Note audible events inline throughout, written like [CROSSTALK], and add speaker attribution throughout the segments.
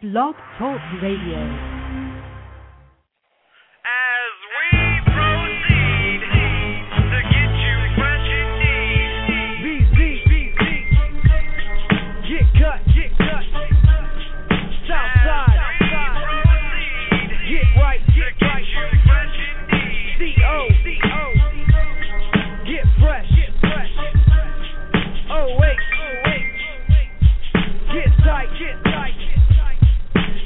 Speaker 1: Blog Talk Radio.
Speaker 2: As we proceed to get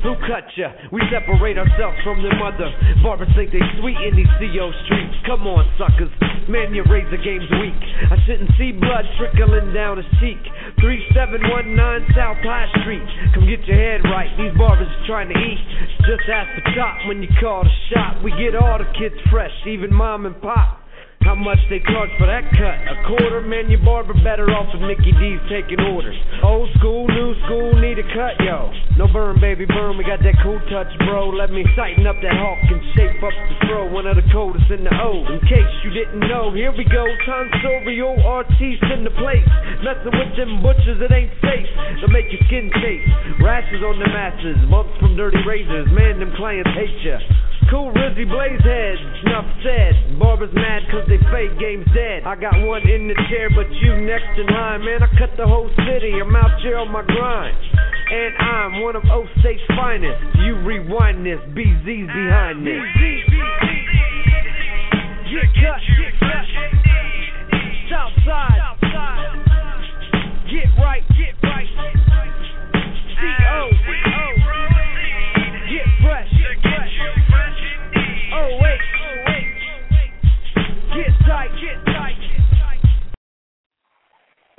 Speaker 2: Who cut ya? We separate ourselves from the mother. Barbers think they sweet in these CO streets. Come on, suckers. Man, your razor game's weak. I shouldn't see blood trickling down his cheek. 3719 South High Street. Come get your head right. These barbers are trying to eat. Just ask the top when you call the shop. We get all the kids fresh, even mom and pop. How much they charge for that cut? A quarter, man, your barber better off with Mickey D's taking orders. Old school, new school, need a cut, yo. No burn, baby, burn, we got that cool touch, bro. Let me tighten up that hawk and shape up the throw. One of the coldest in the O. In case you didn't know, here we go. Tonsorial artiste in the place. Messing with them butchers, it ain't safe. They'll make your skin taste. Rashes on the masses, bumps from dirty razors. Man, them clients hate ya. Cool Rizzy Blaze heads, enough said. Barbers mad cause they fake game's dead. I got one in the chair, but you next in line. Man, I cut the whole city, I'm out here on my grind. And I'm one of O State's finest. You rewind this, BZ's behind this. Get cut, get cut. Southside. Get right, get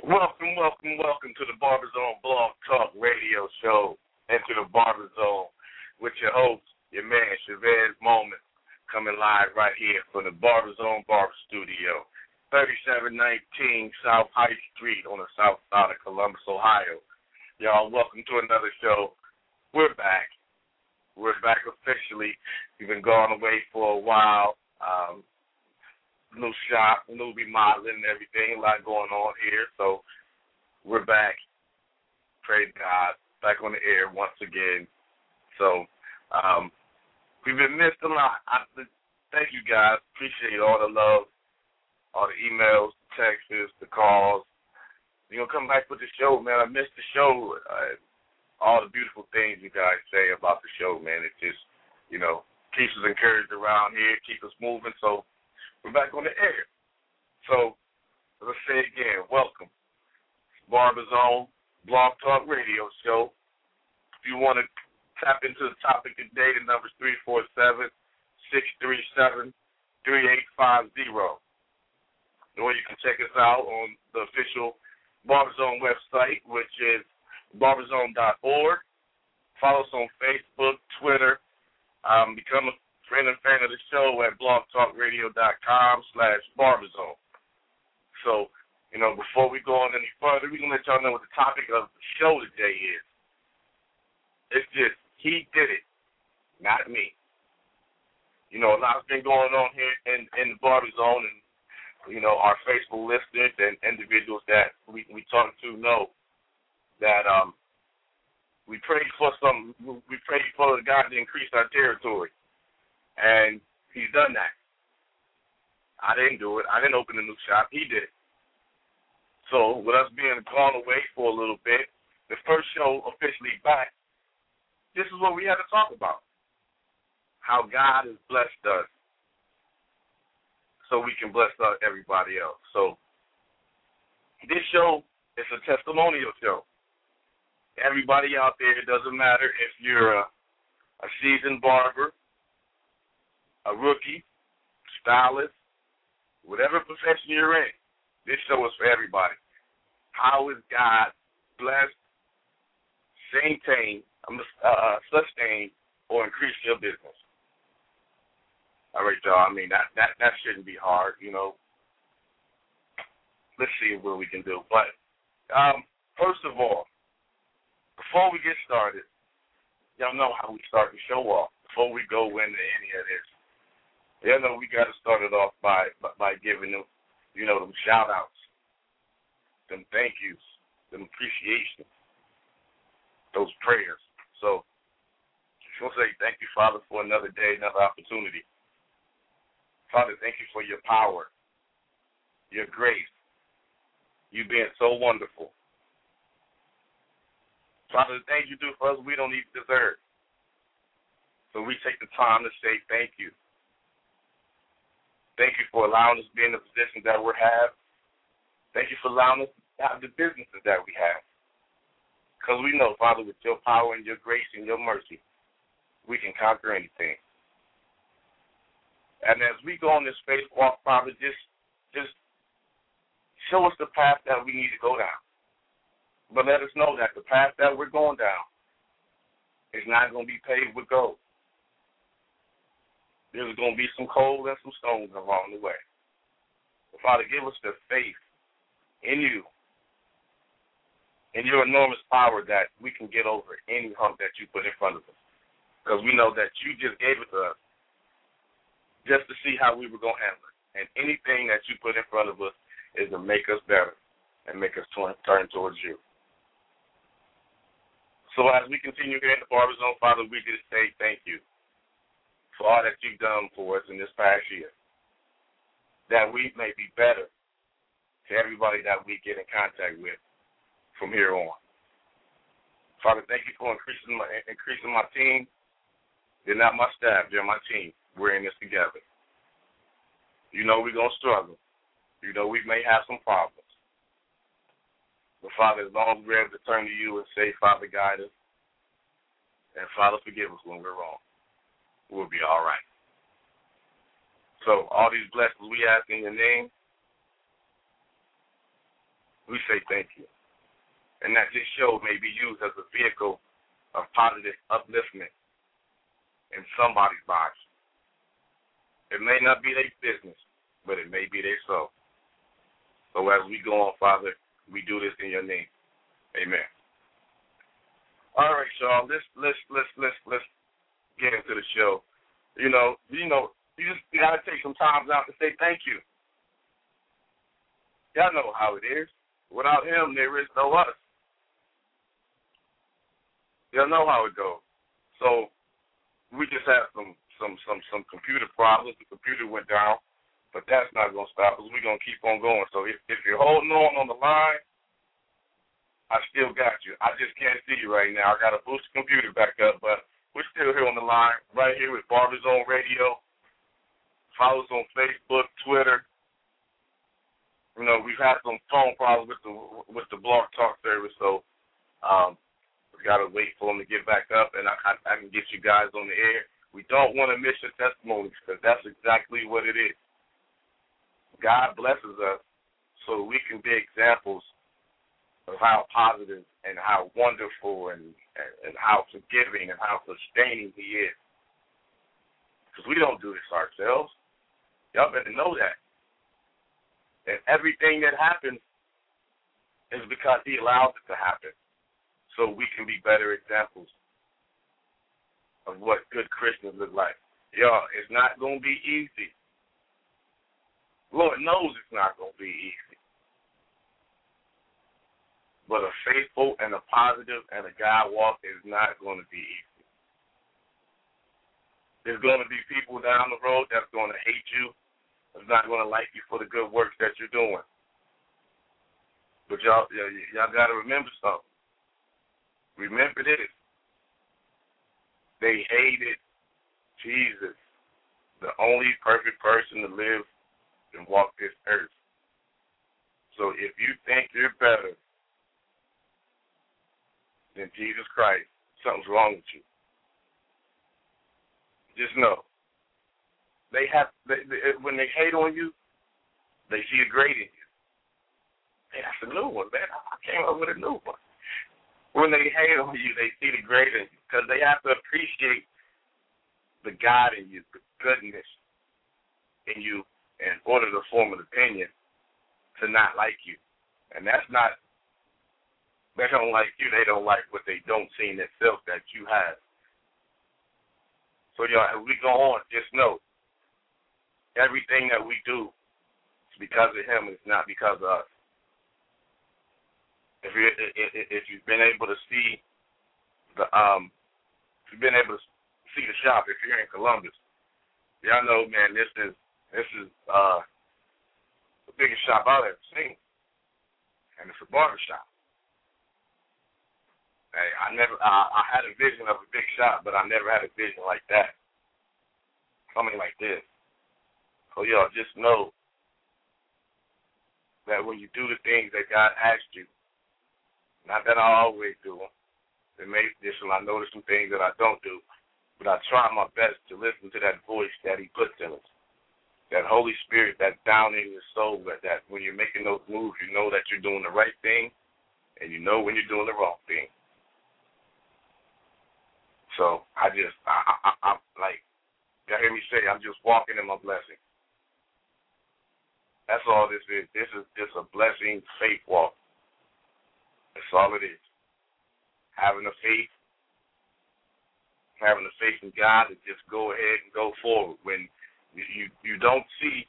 Speaker 3: Welcome, welcome, welcome to the Barber Zone Blog Talk Radio Show and to the Zone with your host, your man Chavez Moment, coming live right here from the Barber Zone Barber Studio, 3719 South High Street on the south side of Columbus, Ohio. Y'all, welcome to another show. We're back. We're back officially. We've been gone away for a while. Um, new shop, new remodeling and everything, a lot going on here. So we're back. Praise God. Back on the air once again. So um, we've been missed a lot. I, thank you guys. Appreciate all the love, all the emails, the texts, the calls. You know, come back with the show, man. I missed the show. Uh, all the beautiful things you guys say about the show, man. It just, you know, keeps us encouraged around here, keeps us moving. So we're back on the air. So let's say again, welcome. Barber Zone Blog Talk Radio Show. If you want to tap into the topic today, the number is 347 637 3850. Or you can check us out on the official Barber Zone website, which is barberzone.org. Follow us on Facebook, Twitter. Um, become a friend and fan of the show at blogtalkradio.com slash barberzone. So, you know, before we go on any further, we're going to let y'all know what the topic of the show today is. It's just, he did it, not me. You know, a lot's been going on here in, in the barber zone, and, you know, our faithful listeners and individuals that we, we talk to know that um, we prayed for some, we prayed for the God to increase our territory and he's done that. I didn't do it. I didn't open a new shop. He did. So with us being gone away for a little bit, the first show officially back, this is what we had to talk about. How God has blessed us so we can bless everybody else. So this show is a testimonial show. Everybody out there, it doesn't matter if you're a, a seasoned barber, a rookie, stylist, whatever profession you're in, this show is for everybody. How is God blessed, maintain, um, uh, sustain, or increase your business. All right, y'all. I mean that that that shouldn't be hard, you know. Let's see what we can do. But um, first of all, before we get started, y'all know how we start the show off. Before we go into any of this, y'all know we got to start it off by by giving them, you know, them shout outs, them thank yous, them appreciation, those prayers. So, just want to say thank you, Father, for another day, another opportunity. Father, thank you for your power, your grace, you being so wonderful. Father, the things you do for us, we don't even deserve. So we take the time to say thank you. Thank you for allowing us to be in the position that we have. Thank you for allowing us to have the businesses that we have. Because we know, Father, with your power and your grace and your mercy, we can conquer anything. And as we go on this faith walk, Father, just just show us the path that we need to go down. But let us know that the path that we're going down is not going to be paved with gold. There's going to be some cold and some stones along the way. But Father, give us the faith in you, in your enormous power that we can get over any hump that you put in front of us. Because we know that you just gave it to us just to see how we were going to handle it. And anything that you put in front of us is to make us better and make us turn, towards you. So as we continue here in the Barber Zone, Father, we just say thank you for all that you've done for us in this past year. That we may be better to everybody that we get in contact with from here on. Father, thank you for increasing my increasing my team. They're not my staff, they're my team. We're in this together. You know we're to struggle. You know we may have some problems. But Father, as long as we're able to turn to you and say, Father, guide us, and Father, forgive us when we're wrong, we'll be all right. So all these blessings we ask in your name, we say thank you. And that this show may be used as a vehicle of positive upliftment in somebody's lives. It may not be their business, but it may be their soul. So as we go on, Father, we do this in your name. Amen. All right, y'all. Let's let's let's let's let's get into the show. You know, you know, you just you gotta take some time out to say thank you. Y'all know how it is. Without him, there is no us. Y'all know how it goes. So we just have some some some some computer problems. The computer went down, but that's not gonna stop us. We're gonna keep on going. So if if you're holding on on the line, I still got you. I just can't see you right now. I got to boost the computer back up, but we're still here on the line, right here with Barber Zone Radio. Follow us on Facebook, Twitter. You know, we've had some phone problems with the with the Blog Talk service, so um, we got to wait for them to get back up, and I, I, I can get you guys on the air. We don't want to miss your testimonies because that's exactly what it is. God blesses us so we can be examples of how positive and how wonderful and and how forgiving and how sustaining He is. Because we don't do this ourselves. Y'all better know that. And everything that happens is because He allows it to happen, so we can be better examples of what good Christians look like. Y'all, it's not going to be easy. Lord knows it's not going to be easy. But a faithful and a positive and a God walk is not going to be easy. There's going to be people down the road that's going to hate you, that's not going to like you for the good works that you're doing. But y'all, y'all got to remember something. Remember this. They hated Jesus, the only perfect person to live and walk this earth. So if you think you're better than Jesus Christ, something's wrong with you. Just know. They have they, they, when they hate on you, they see a great in you. Hey, that's a new one, man. I came up with a new one. when they hate on you, they see the great in you because they have to appreciate the God in you, the goodness in you, in order to form an opinion to not like you. And that's not, they don't like you, they don't like what they don't see in themselves that you have. So, y'all, as we go on, just know everything that we do is because of Him, it's not because of us. If you if you've been able to see the um, if you've been able to see the shop, if you're in Columbus, y'all know, man, this is this is uh the biggest shop I've ever seen, and it's a barber shop. Hey, I never uh, I had a vision of a big shot, but I never had a vision like that. Something like this. So y'all just know that when you do the things that God asked you, not that I always do them. May this I know there's some things that I don't do, but I try my best to listen to that voice that He puts in us. That Holy Spirit that's down in your soul, that, that when you're making those moves, you know that you're doing the right thing, and you know when you're doing the wrong thing. So I just, I, I, I'm like, y'all hear me say, I'm just walking in my blessing. That's all this is. This is just a blessing faith walk. That's all it is. Having a faith, having a faith in God to just go ahead and go forward. When you, you, you don't see,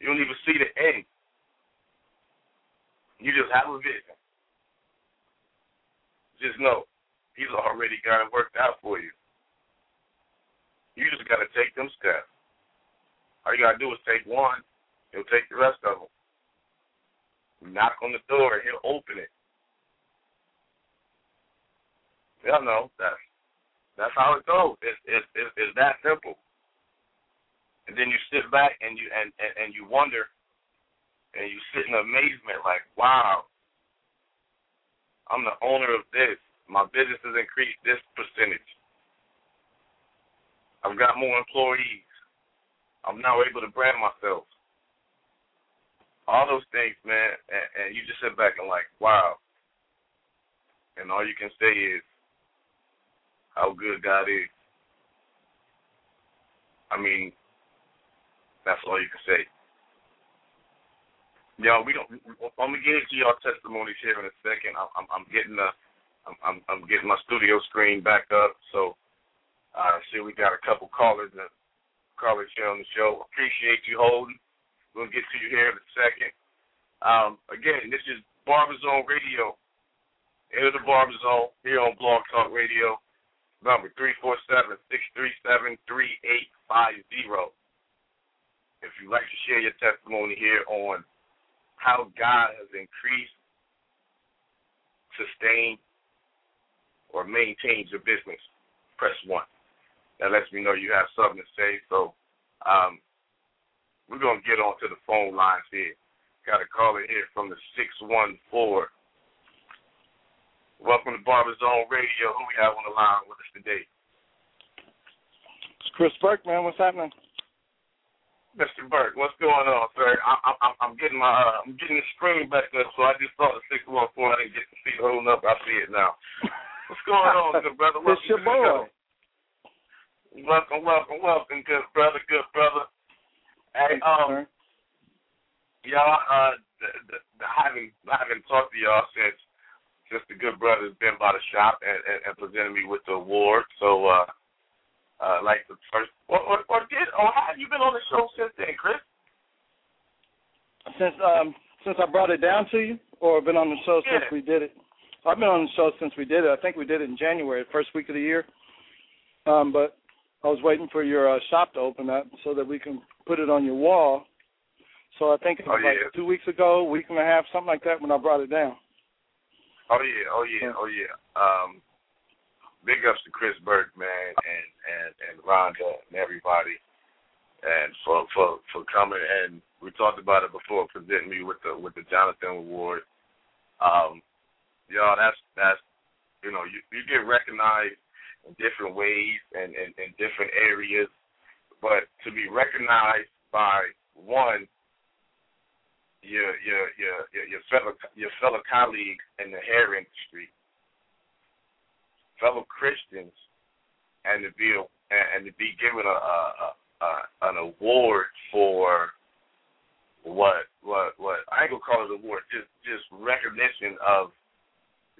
Speaker 3: you don't even see the end. You just have a vision. Just know, He's already got it worked out for you. You just got to take them steps. All you got to do is take one, he'll take the rest of them. Knock on the door, he'll open it. Y'all know that's that's how it goes. It's it's it's, it's that simple. And then you sit back and you and, and and you wonder, and you sit in amazement, like, wow, I'm the owner of this. My business has increased this percentage. I've got more employees. I'm now able to brand myself. All those things, man, and, and you just sit back and like, wow. And all you can say is, how good God is. I mean, that's all you can say. Y'all, we don't. I'm gonna get into y'all testimonies here in a second. I'm, I'm, I'm getting the, I'm, I'm, I'm getting my studio screen back up. So, I uh, see we got a couple callers that callers here on the show. Appreciate you holding. We'll get to you here in a second. Um, again, this is Barber Zone Radio. Enter the Barber Zone here on Blog Talk Radio number 347-637-3850. If you'd like to share your testimony here on how God has increased, sustained, or maintained your business, press 1. That lets me know you have something to say. So um, we're going to get on to the phone lines here. Got a caller here from the 614- Welcome to Barber Zone Radio. Who we have on the line with us today?
Speaker 4: It's Chris Burke, man. What's happening?
Speaker 3: Mr. Burke, what's going on, sir? I, I, I'm getting my uh, I'm getting the screen back up, so I just saw the six one four. I didn't get to see it holding up. I see it now. [LAUGHS] What's going on, good brother?
Speaker 4: Welcome it's your boy.
Speaker 3: Welcome, welcome, welcome, good brother, good brother. Hey, um, y'all, uh, the, the, the, I haven't I haven't talked to y'all since just a good brother has been by the shop and, and, and presented me with the award. So, uh, uh, like the first, or, or, or did, or have you been on the show since then, Chris?
Speaker 4: Since um since I brought it down to you, or been on the show
Speaker 3: yeah.
Speaker 4: since we did it. I've been on the show since we did it. I think we did it in January, first week of the year. Um, but I was waiting for your uh, shop to open up so that we can put it on your wall. So I think it was
Speaker 3: oh, yeah.
Speaker 4: like two weeks ago, week and a half, something like that, when I brought it down.
Speaker 3: Oh yeah, oh yeah, oh yeah. Um, big ups to Chris Burke, man, and and and Rhonda and everybody, and for for for coming. And we talked about it before, presenting me with the with the Jonathan Award. Um, y'all, that's that's you know you you get recognized in different ways and in, different areas, but to be recognized by one your your your your fellow your fellow colleagues in the hair industry fellow Christians and to be a, and to be given a, a, a an award for what what what I ain't gonna call it an award, just just recognition of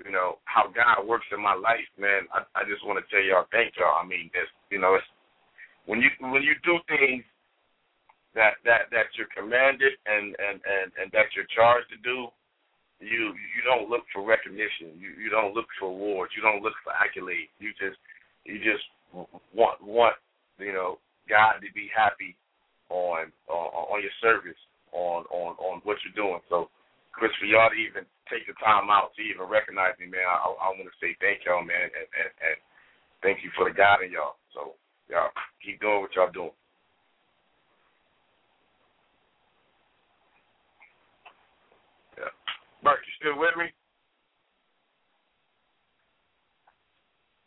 Speaker 3: you know how God works in my life, man. I I just want to tell y'all thank y'all. I mean, it's you know it's when you when you do things that that that you're commanded and and and and that you're charged to do, you you don't look for recognition. You you don't look for awards. You don't look for accolades. You just you just want want you know God to be happy on on, on your service on on on what you're doing. So, Chris, for y'all to even take the time out to even recognize me, man, I, I want to say thank y'all, man, and, and, and thank you for the God in y'all. So, y'all keep doing what y'all doing. Yeah, Bert, you still with me?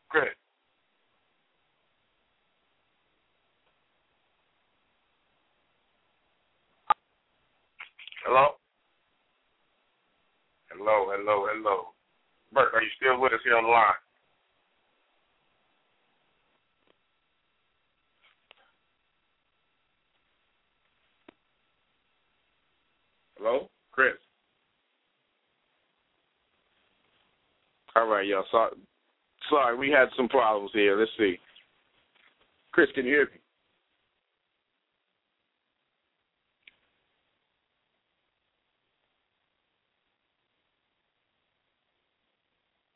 Speaker 3: Chris. Hello? Hello. Bert, are you still with us here on the line? Hello? Chris. All right, y'all. Sorry, sorry, we had some problems here. Let's see. Chris, can you hear me?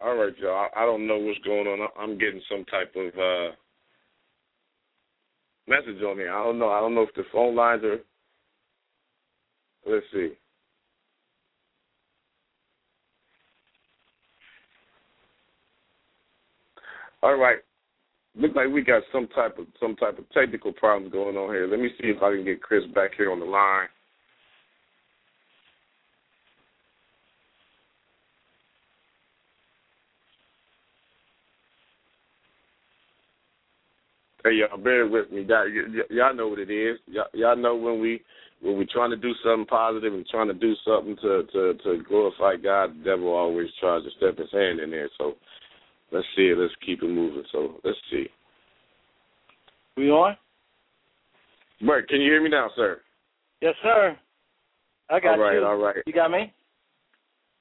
Speaker 3: All right, y'all. I don't know what's going on. I'm getting some type of uh message on me. I don't know. I don't know if the phone lines are. Let's see. All right. Looks like we got some type of some type of technical problems going on here. Let me see if I can get Chris back here on the line. Hey y'all, bear with me. Y'all, y'all know what it is. Y'all, y'all know when we when we're trying to do something positive and trying to do something to to to glorify God, the devil always tries to step his hand in there. So let's see it. Let's keep it moving. So let's see.
Speaker 4: We on?
Speaker 3: Bert, can you hear me now, sir?
Speaker 4: Yes, sir. I got you.
Speaker 3: all right,
Speaker 4: you.
Speaker 3: All right,
Speaker 4: You got me?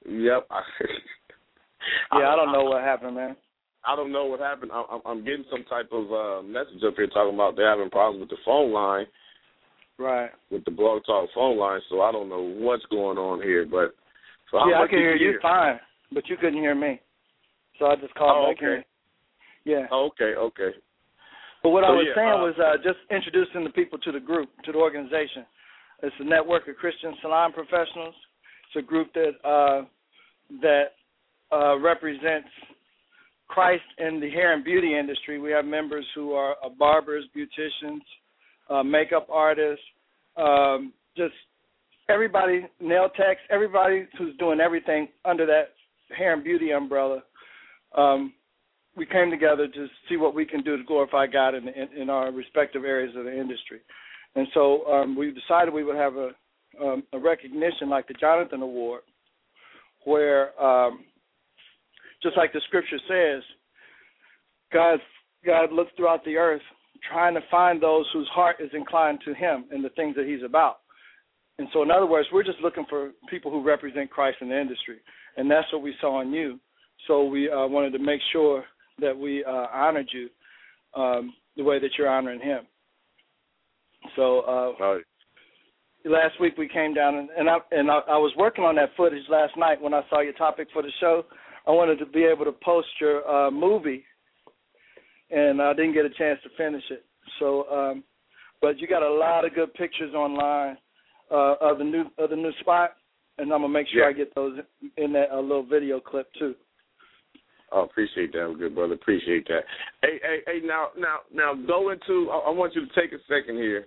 Speaker 3: Yep. [LAUGHS]
Speaker 4: yeah, I don't know what happened, man.
Speaker 3: I don't know what happened. I'm, I'm getting some type of uh, message up here talking about they're having problems with the phone line.
Speaker 4: Right.
Speaker 3: With the blog talk phone line, so I don't know what's going on here, but so
Speaker 4: yeah,
Speaker 3: I
Speaker 4: can hear you fine, but you couldn't hear me, so I just called
Speaker 3: oh,
Speaker 4: back
Speaker 3: okay.
Speaker 4: here. Yeah.
Speaker 3: Oh, okay, okay.
Speaker 4: But what
Speaker 3: So,
Speaker 4: I was
Speaker 3: yeah,
Speaker 4: saying
Speaker 3: uh,
Speaker 4: was uh, just introducing the people to the group, to the organization. It's a network of Christian salon professionals. It's a group that uh, that uh, represents Christ in the hair and beauty industry. We have members who are uh, barbers, beauticians, uh, makeup artists, um, just everybody, nail techs, everybody who's doing everything under that hair and beauty umbrella. Um, we came together to see what we can do to glorify God in, in, in our respective areas of the industry. And so um, we decided we would have a, um, a recognition like the Jonathan Award, where um, just like the scripture says, God God looks throughout the earth trying to find those whose heart is inclined to him and the things that he's about. And so in other words, we're just looking for people who represent Christ in the industry. And that's what we saw in you. So we uh, wanted to make sure that we uh, honored you um, the way that you're honoring him. So uh,
Speaker 3: Right.
Speaker 4: last week we came down and, and I and I, I was working on that footage last night when I saw your topic for the show. I wanted to be able to post your uh, movie, and I didn't get a chance to finish it. So, um, but you got a lot of good pictures online uh, of the new of the new spot, and I'm gonna make sure
Speaker 3: Yeah.
Speaker 4: I get those in that uh, little video clip too.
Speaker 3: Oh, appreciate that, good brother. Appreciate that. Hey, hey, hey. Now, now, now, go into. I, I want you to take a second here,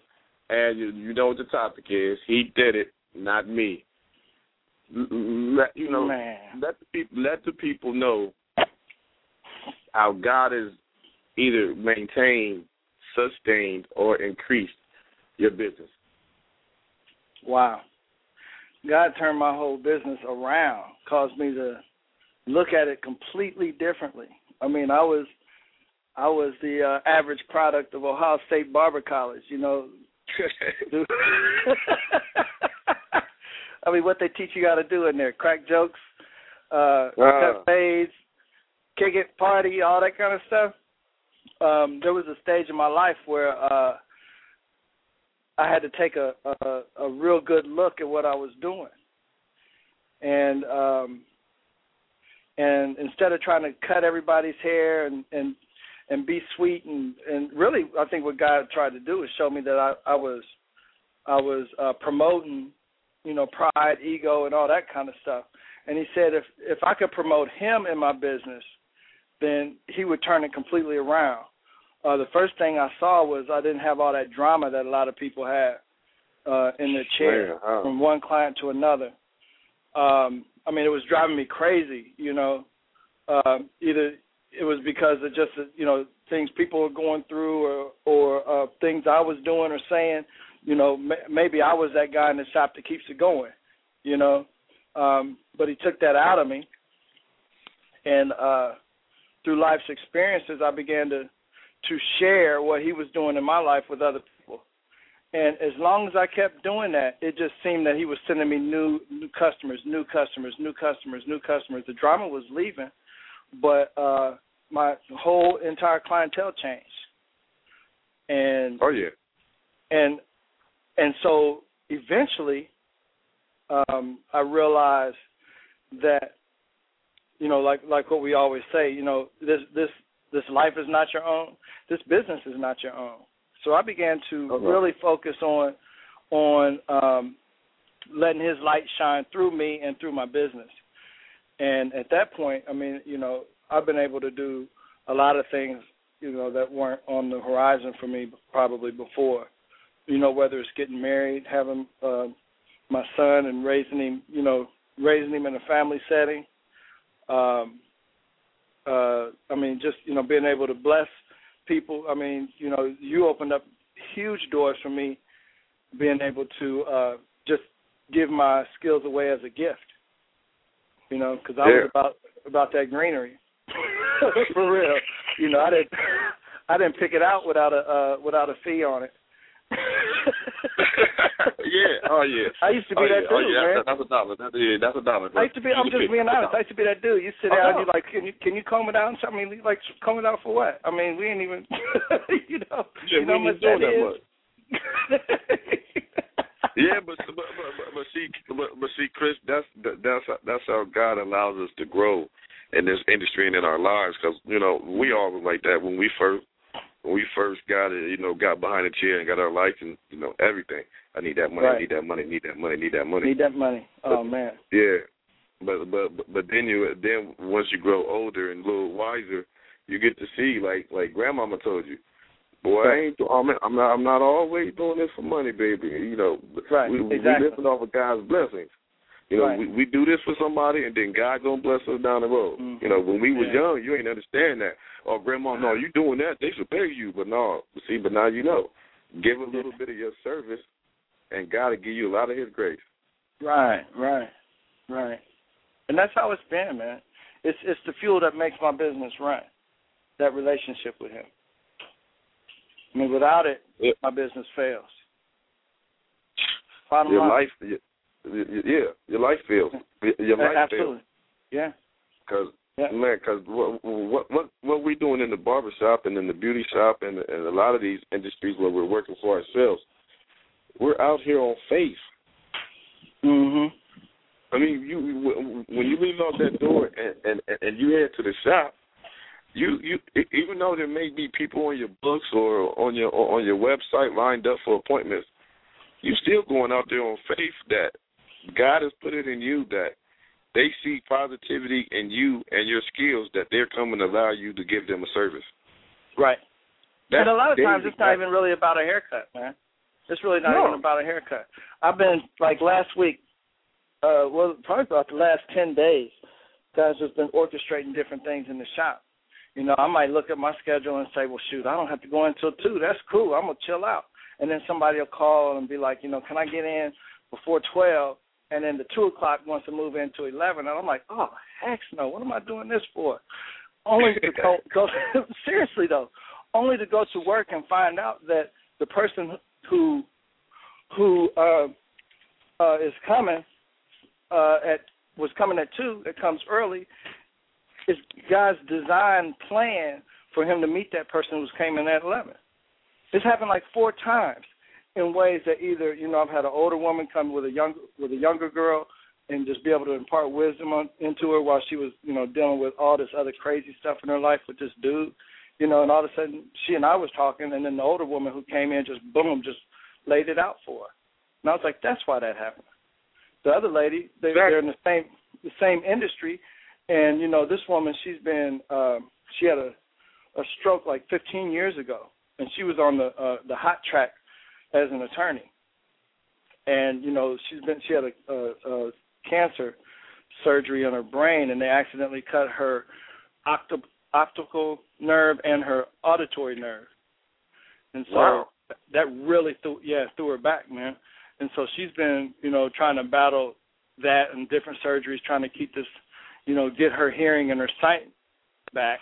Speaker 3: and you, you know what the topic is. He did it, not me. Let you know.
Speaker 4: Man.
Speaker 3: Let the people. Let the people know how God has either maintained, sustained, or increased your business.
Speaker 4: Wow. God turned my whole business around, caused me to look at it completely differently. I mean, I was I was the uh, average product of Ohio State Barber College. You know. [LAUGHS] [LAUGHS] [LAUGHS] I mean, what they teach you how to do in there: crack jokes, uh,
Speaker 3: Ah.
Speaker 4: cut fades, kick it, party, all that kind of stuff. Um, there was a stage in my life where uh, I had to take a, a a real good look at what I was doing, and um, and instead of trying to cut everybody's hair and and and be sweet and and really, I think what God tried to do is show me that I I was I was uh, promoting, you know, pride, ego, and all that kind of stuff. And he said if if I could promote him in my business, then he would turn it completely around. Uh, the first thing I saw was I didn't have all that drama that a lot of people have uh, in their chair
Speaker 3: Man, huh.
Speaker 4: from one client to another. Um, I mean, it was driving me crazy. You know, um, either it was because of just you know things people were going through, or or uh, things I was doing or saying. You know, maybe I was that guy in the shop that keeps it going. You know, um, but he took that out of me, and uh, through life's experiences, I began to to share what he was doing in my life with other people. And as long as I kept doing that, it just seemed that he was sending me new new customers, new customers, new customers, new customers. The drama was leaving, but uh my whole entire clientele changed. And
Speaker 3: Oh yeah.
Speaker 4: and and so eventually um I realized that you know like like what we always say you know this this this life is not your own. This business is not your own. So I began to
Speaker 3: Okay.
Speaker 4: really focus on on um letting his light shine through me and through my business. And at that point I mean you know I've been able to do a lot of things you know that weren't on the horizon for me probably before you know whether it's getting married having uh my son and raising him you know raising him in a family setting um uh I mean just you know being able to bless people. I mean you know you opened up huge doors for me being able to uh just give my skills away as a gift you know because I
Speaker 3: Yeah.
Speaker 4: was about about that greenery. [LAUGHS] For real. You know I didn't [LAUGHS] I didn't pick it out without a uh without a fee on it [LAUGHS]
Speaker 3: yeah. Oh yeah.
Speaker 4: I used to be
Speaker 3: oh,
Speaker 4: that
Speaker 3: yeah.
Speaker 4: Oh, dude,
Speaker 3: oh, yeah.
Speaker 4: man.
Speaker 3: That's, that's a dollar. That, yeah, that's a dollar.
Speaker 4: I used to be. I'm just being honest. I used to be that dude. You sit
Speaker 3: oh,
Speaker 4: down, and
Speaker 3: know.
Speaker 4: you like, can you can you comb it out? I mean, like comb it out for what? I mean, we ain't even. [LAUGHS] you know.
Speaker 3: Yeah,
Speaker 4: you know
Speaker 3: we
Speaker 4: how
Speaker 3: ain't
Speaker 4: much
Speaker 3: doing
Speaker 4: that
Speaker 3: that
Speaker 4: is.
Speaker 3: much. Yeah, but but but, but, but see, but, but see, Chris, that's that's that's how God allows us to grow in this industry and in our lives. Because you know we all were like that when we first when we first got it. You know, got behind the chair and got our license. You know, everything. I need that money. I need that money. Need that money. Need that money.
Speaker 4: Need that money. Oh man.
Speaker 3: Yeah, but but but- but then you then once you grow older and a little wiser, you get to see like like grandmama told you, boy, I ain't I'm I'm not I'm not always doing this for money, baby. You know,
Speaker 4: Right,
Speaker 3: we we
Speaker 4: exactly.
Speaker 3: living off of God's blessings. You know,
Speaker 4: Right.
Speaker 3: we we do this for somebody, and then God gonna bless us down the road.
Speaker 4: Mhm.
Speaker 3: You know, when we was
Speaker 4: Yeah.
Speaker 3: young, you ain't understand that. Oh, grandma, no, you doing that? They should pay you, but no. See, but now you know. Give a little bit of your service, and God will give you a lot of His grace.
Speaker 4: Right. Right. Right. And that's how it's been, man. It's it's the fuel that makes my business run. That relationship with him. I mean, without it,
Speaker 3: Yeah.
Speaker 4: my business fails. Bottom
Speaker 3: your
Speaker 4: line.
Speaker 3: life, yeah, your life feels. Your, life
Speaker 4: Absolutely.
Speaker 3: fails
Speaker 4: Yeah.
Speaker 3: because
Speaker 4: Yeah.
Speaker 3: man, because what what what what we doing in the barber shop and in the beauty shop and, and a lot of these industries where we're working for ourselves, we're out here on faith.
Speaker 4: Mhm.
Speaker 3: I mean, you when you leave out that door and and and you head to the shop, you you even though there may be people on your books or on your or on your website lined up for appointments, you're still going out there on faith that God has put it in you that they see positivity in you and your skills that they're coming to allow you to give them a service.
Speaker 4: Right.
Speaker 3: That's
Speaker 4: and a lot of times it's not even really about a haircut, man. It's really not
Speaker 3: No.
Speaker 4: even about a haircut. I've been like last week, uh well probably about the last ten days, guys has been orchestrating different things in the shop. You know, I might look at my schedule and say, Well shoot, I don't have to go until two. That's cool. I'm gonna chill out. And then somebody will call and be like, you know, can I get in before twelve? And then the two o'clock wants to move into eleven and I'm like, Oh heck no, what am I doing this for? only to go, [LAUGHS] go [LAUGHS] seriously though, only to go to work and find out that the person who who uh, uh, is coming uh, at was coming at two that comes early is God's design plan for him to meet that person who's came in at eleven. This happened like four times in ways that either you know I've had an older woman come with a young with a younger girl and just be able to impart wisdom on, into her while she was you know dealing with all this other crazy stuff in her life with this dude, you know, and all of a sudden she and I was talking, and then the older woman who came in just boom just laid it out for her, and I was like, that's why that happened. The other lady, they, they're in the same the same industry, and you know this woman, she's been um, she had a a stroke like 15 years ago, and she was on the uh, the hot track as an attorney. And you know she's been she had a, a, a cancer surgery on her brain, and they accidentally cut her octo, optical nerve and her auditory nerve. And so
Speaker 3: wow.
Speaker 4: that really threw yeah threw her back, man. And so she's been you know trying to battle that and different surgeries, trying to keep this you know get her hearing and her sight back,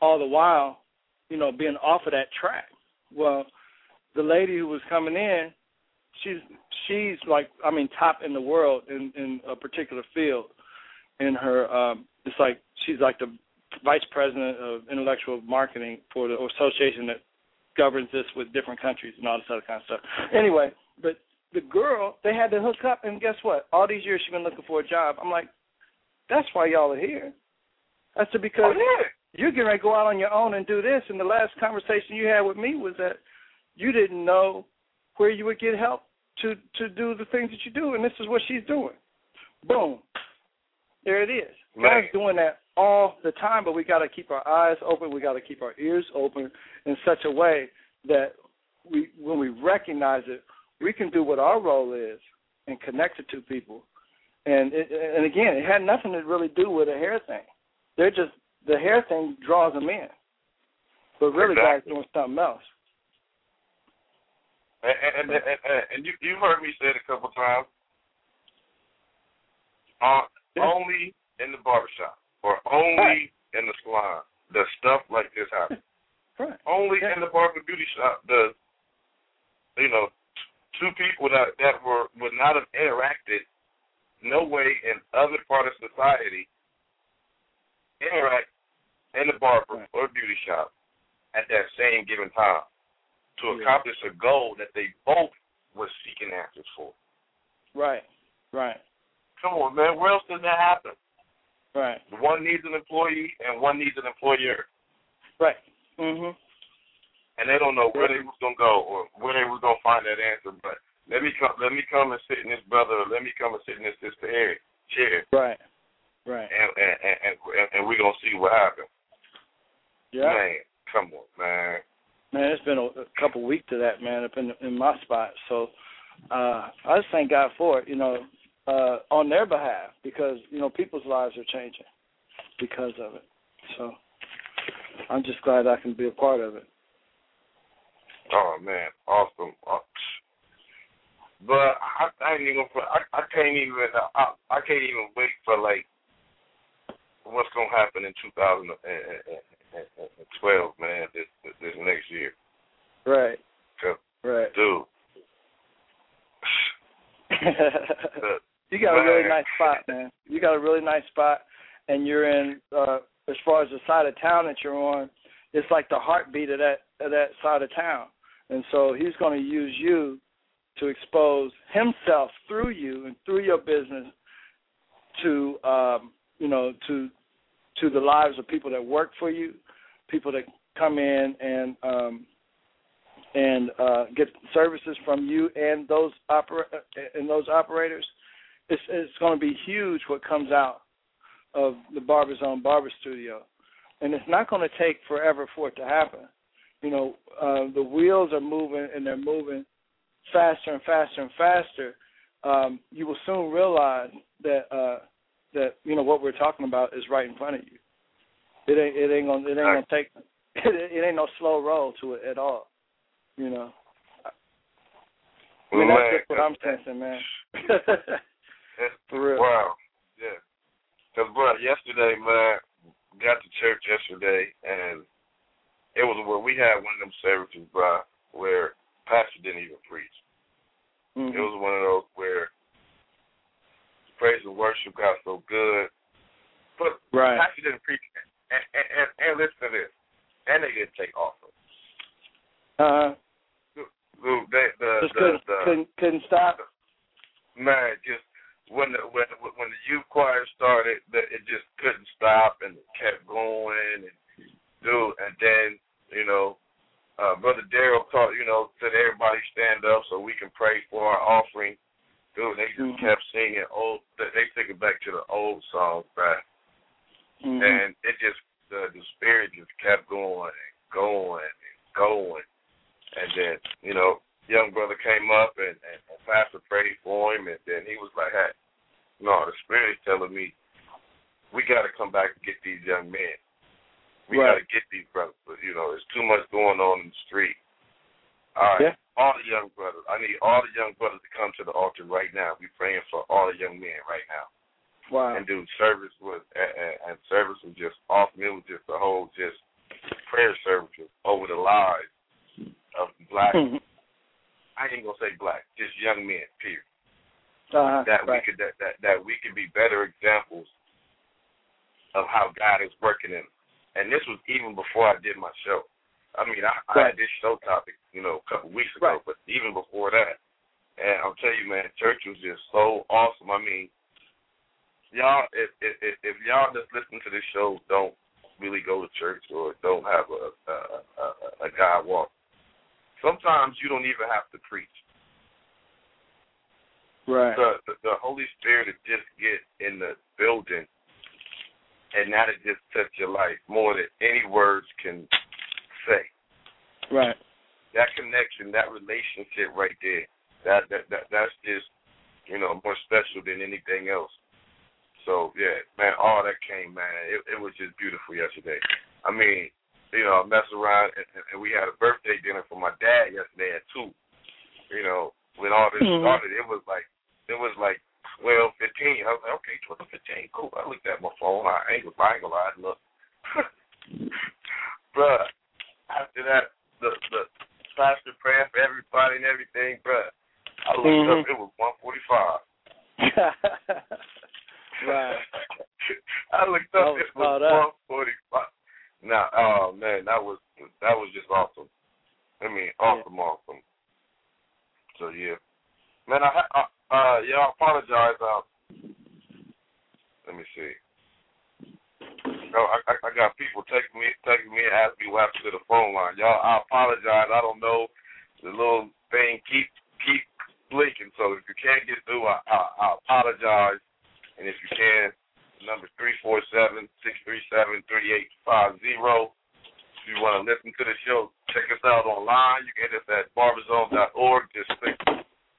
Speaker 4: all the while you know being off of that track. Well, the lady who was coming in, she's she's like I mean top in the world in in a particular field. In her, um, it's like she's like the vice president of intellectual marketing for the association that governs this with different countries and all this other kind of stuff. Anyway, but the girl they had to hook up, and guess what? All these years she's been looking for a job. I'm like, that's why y'all are here. That's because
Speaker 3: Oh, yeah.
Speaker 4: you're getting ready to go out on your own and do this. And the last conversation you had with me was that you didn't know where you would get help to to do the things that you do, and this is what she's doing. Boom, there it is. God's doing that all the time, but we got to keep our eyes open. We got to keep our ears open in such a way that we, when we recognize it, we can do what our role is and connect it to people. And it, and again, it had nothing to really do with a hair thing. They're just the hair thing draws them in, but really, God's
Speaker 3: Exactly.
Speaker 4: doing something else.
Speaker 3: And, and, and, and, and you you've heard me say it a couple times. Uh. Only in the barbershop or only in the salon does stuff like this happen. [LAUGHS]
Speaker 4: Right.
Speaker 3: Only
Speaker 4: Yeah.
Speaker 3: in the barber beauty shop does you know two people that that were would not have interacted no way in other part of society interact in the barber
Speaker 4: Right.
Speaker 3: or beauty shop at that same given time to accomplish a goal that they both were seeking answers for.
Speaker 4: Right. Right.
Speaker 3: Come on, man. Where else does that happen?
Speaker 4: Right.
Speaker 3: One needs an employee and one needs an employer,
Speaker 4: Right. Mhm.
Speaker 3: and they don't know where they was gonna go or where they was gonna find that answer. But let me come, let me come and sit in this brother, or let me come and sit in this sister here chair,
Speaker 4: Right. Right.
Speaker 3: and and and and, and we're gonna see what happens.
Speaker 4: Yeah.
Speaker 3: Man, come on, man.
Speaker 4: Man, it's been a, a couple weeks to that, man, up in in my spot. So uh I just thank God for it, you know, uh on their behalf because, you know, people's lives are changing because of it. So I'm just glad I can be a part of it.
Speaker 3: Oh man, awesome. Uh, but I, I ain't even. I, I can't even. I, I can't even wait for like what's gonna happen in 2012, man. This this next year,
Speaker 4: Right.
Speaker 3: 'Cause,
Speaker 4: Right.
Speaker 3: dude. [LAUGHS]
Speaker 4: you got a really nice spot, man. You got a really nice spot, and you're in. uh As far as the side of town that you're on, it's like the heartbeat of that of that side of town, and so he's going to use you to expose himself through you and through your business to um, you know to to the lives of people that work for you, people that come in and um, and uh, get services from you and those oper- and those operators. It's it's going to be huge what comes out of the Barber Zone Barber Studio, and it's not going to take forever for it to happen. You know, uh, the wheels are moving and they're moving faster and faster and faster. Um, you will soon realize that uh, that you know what we're talking about is right in front of you. It ain't it ain't gonna it ain't gonna take it, [LAUGHS] it ain't no slow roll to it at all. You know. I mean, that's
Speaker 3: Man,
Speaker 4: just what I'm sensing, man. [LAUGHS] For real.
Speaker 3: Wow. Yeah. Cause bro, yesterday, man, got to church yesterday, and it was where we had one of them services, bro, where pastor didn't even preach.
Speaker 4: Mhm.
Speaker 3: It was one of those where praise and worship got so good, but
Speaker 4: Right.
Speaker 3: pastor didn't preach. And, and, and, and listen to this, and they didn't take offering.
Speaker 4: Uh,
Speaker 3: The, the, the,
Speaker 4: just
Speaker 3: the,
Speaker 4: couldn't,
Speaker 3: the,
Speaker 4: couldn't couldn't stop.
Speaker 3: man, just when the when when the youth choir started, it just couldn't stop and it kept going and dude, and then you know, uh, brother Daryl taught you know said everybody stand up so we can pray for our offering. Dude, they just
Speaker 4: Mhm.
Speaker 3: kept singing old. They they took it back to the old songs, right?
Speaker 4: Mhm.
Speaker 3: And it just the the spirit just kept going and going and going. And then, you know, young brother came up and, and, and pastor prayed for him and then he was like, Hey, no, the spirit's telling me we gotta come back and get these young men. We
Speaker 4: Right.
Speaker 3: gotta get these brothers. But you know, there's too much going on in the street. All right.
Speaker 4: Yeah.
Speaker 3: All the young brothers. I need all the young brothers to come to the altar right now. We're praying for all the young men right now
Speaker 4: Wow.
Speaker 3: and dude, service was and, service was just awesome. It was just a whole just prayer service over the lives of black. [LAUGHS] I ain't gonna say black, just young men. Period.
Speaker 4: Uh-huh.
Speaker 3: That we could that, that that we could be better examples of how God is working in. us. And this was even before I did my show. I mean, I, I had this show topic, you know, a couple weeks ago,
Speaker 4: Right.
Speaker 3: but even before that, and I'll tell you, man, church was just so awesome. I mean, y'all, if if if, y'all just listen to this show, don't really go to church or don't have a a, a, a God walk. Sometimes you don't even have to preach.
Speaker 4: Right.
Speaker 3: The, the the Holy Spirit will just get in the building, and that'll just touch your life more than any words can say.
Speaker 4: Right.
Speaker 3: That connection, that relationship right there, that that, that that's just you know more special than anything else. So yeah, man, all that came, man. It, it was just beautiful yesterday. I mean, you know, I messed around and, and we had a birthday dinner for my dad yesterday at two. You know, when all this
Speaker 4: Mhm.
Speaker 3: started, it was like it was like twelve fifteen. I was like, okay, twelve fifteen, cool. I looked at my phone. I ain't gonna, I ain't gonna lie, look, bruh. After that, the the pastor praying for everybody and everything, bruh. I looked
Speaker 4: Mhm.
Speaker 3: up. It was one forty five.
Speaker 4: right.
Speaker 3: I looked
Speaker 4: That
Speaker 3: up.
Speaker 4: was
Speaker 3: It was
Speaker 4: caught up.
Speaker 3: one forty five. Now, oh man, that was that was just awesome. I mean, awesome, awesome. So yeah, man. I, I uh yeah, I apologize. Uh, let me see. No, I, I I got people texting me, texting me, and asking me what happened to the phone line. Y'all, I apologize. I don't know. The little thing keep keep blinking. So if you can't get through, I I, I apologize. And if you can, the number three four seven six three seven three eight five zero. If you want to listen to the show, check us out online. You can hit us at barberzone.org. Just click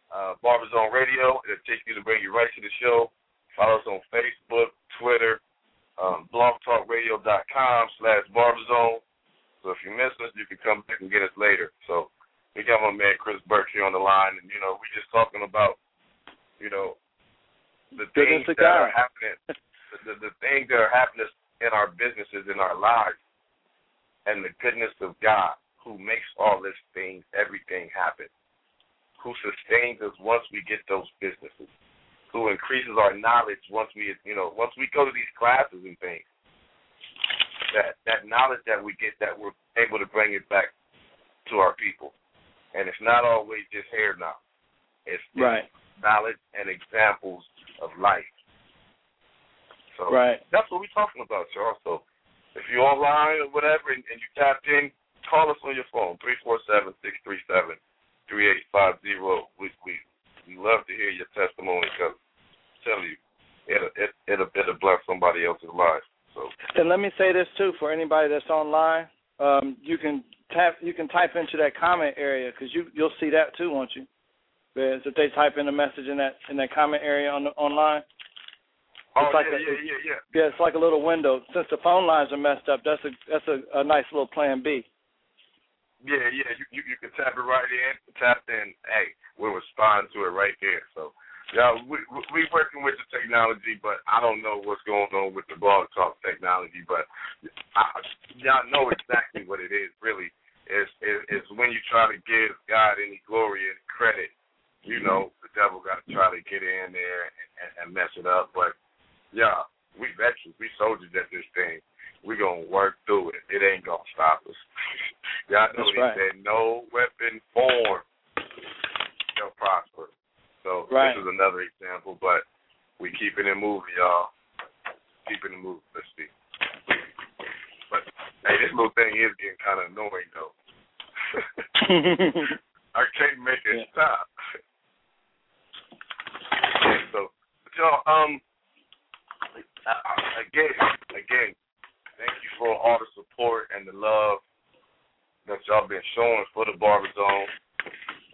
Speaker 3: uh, Barberzone Radio. It'll take you to bring you right to the show. Follow us on Facebook, Twitter, um, blogtalkradio.com slash barberzone. So if you miss us, you can come back and get us later. So we got my man Chris Burke here on the line, and, you know, we're just talking about, you know, the
Speaker 4: Goodness
Speaker 3: things
Speaker 4: of
Speaker 3: that
Speaker 4: God.
Speaker 3: are happening, the, the, the things that are happening in our businesses, in our lives, and the goodness of God who makes all this things, everything happen, who sustains us once we get those businesses, who increases our knowledge once we, you know, once we go to these classes and things. That that knowledge that we get, that we're able to bring it back to our people, and it's not always just hair now. It's, it's
Speaker 4: Right.
Speaker 3: knowledge and examples of life. So
Speaker 4: Right.
Speaker 3: that's what we're talking about, y'all. So if you're online or whatever and, and you tapped in, call us on your phone, three four seven six three seven three eight five zero. We we we love to hear your testimony because tell you, it'll it, it'll it'll bless somebody else's life. So
Speaker 4: And let me say this too for anybody that's online. Um, you can tap, you can type into that comment area because you you'll see that too, won't you? Because if they type in a message in that in that comment area on the, online,
Speaker 3: oh
Speaker 4: It's like
Speaker 3: yeah,
Speaker 4: a-
Speaker 3: yeah yeah yeah
Speaker 4: yeah, it's like a little window. Since the phone lines are messed up, that's a that's a, a nice little plan B.
Speaker 3: yeah yeah. You, you you can tap it right in, tap in. Hey, we'll respond to it right there. So Yeah, we we working with the technology, but I don't know what's going on with the blog talk technology. But I, y'all know exactly what it is. Really, is is when you try to give God any glory and credit. You mm-hmm. know, the devil got to try to get in there and, and mess it up. But yeah, we veterans, we soldiers at this thing. We gonna work through it. It ain't gonna stop us. [LAUGHS] y'all know
Speaker 4: That's
Speaker 3: he
Speaker 4: right.
Speaker 3: said no weapon formed shall prosper. So
Speaker 4: Right.
Speaker 3: this is another example, but we keeping it moving, y'all. Keeping it moving. Let's see. But hey, this little thing is getting kind of annoying though. [LAUGHS] I can't make it
Speaker 4: Yeah.
Speaker 3: stop. so, but y'all, um, again, again, thank you for all the support and the love that y'all been showing for the Barber Zone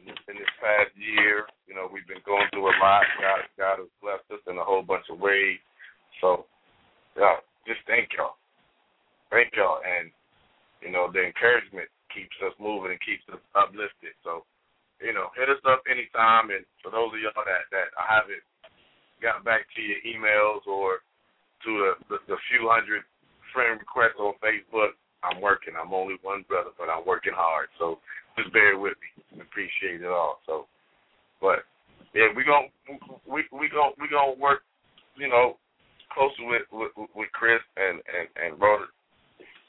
Speaker 3: in this past year. You know, we've been going through a lot. God, God has blessed us in a whole bunch of ways. So, yeah, just thank y'all. Thank y'all. And, you know, the encouragement keeps us moving and keeps us uplifted. So, you know, hit us up anytime. And for those of y'all that, that I haven't got back to your emails or to the, the, the few hundred friend requests on Facebook, I'm working. I'm only one brother, but I'm working hard. So just bear with me. Appreciate it all. So, but yeah, we gon' we we gon' we gonna work, you know, closer with with, with Chris and and and brother,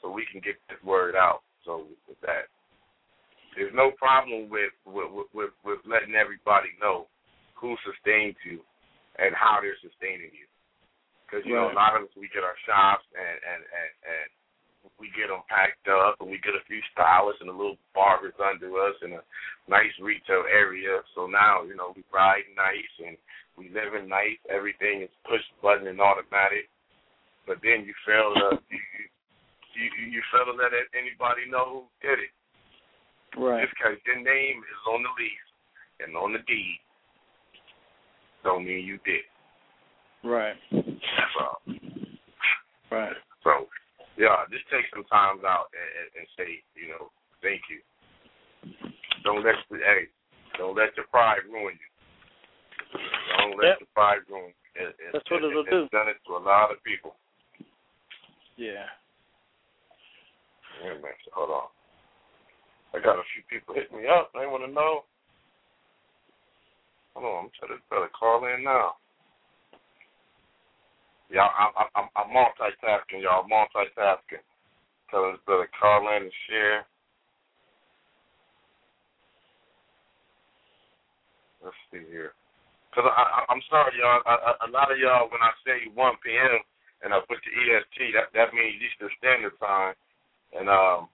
Speaker 3: so we can get this word out. So with that, there's no problem with with with, with letting everybody know who sustains you and how they're sustaining you. Because you know, a lot of us we get our shops and and and and we get them packed up, and we get a few stylists and a little barbers under us in a nice retail area. So now, you know, we ride nice and we live in nice. Everything is push button and automatic. But then you fail to you you, you fail to let anybody know who did it.
Speaker 4: right.
Speaker 3: Just because your name is on the lease and on the deed, don't mean you did.
Speaker 4: Right.
Speaker 3: That's all.
Speaker 4: Right.
Speaker 3: So, yeah, just take some time out and, and, and say, you know, thank you. Don't let hey, don't let your pride ruin you. Don't let
Speaker 4: Yep.
Speaker 3: your pride ruin you. It, it,
Speaker 4: That's what
Speaker 3: it,
Speaker 4: it'll
Speaker 3: it's
Speaker 4: do.
Speaker 3: done it to a lot of people.
Speaker 4: Yeah.
Speaker 3: Yeah, man. So hold on. I got a few people hitting me up. They want to know. Hold on, I'm trying to better call in now. Y'all, I'm, I'm, I'm- I'm multitasking, y'all. Multitasking. Telling this brother call in and share. Let's see here. Cause I, I, I'm sorry, y'all. I, I, a lot of y'all, when I say 1 p.m. and I put the EST, that that means Eastern Standard Time. And um,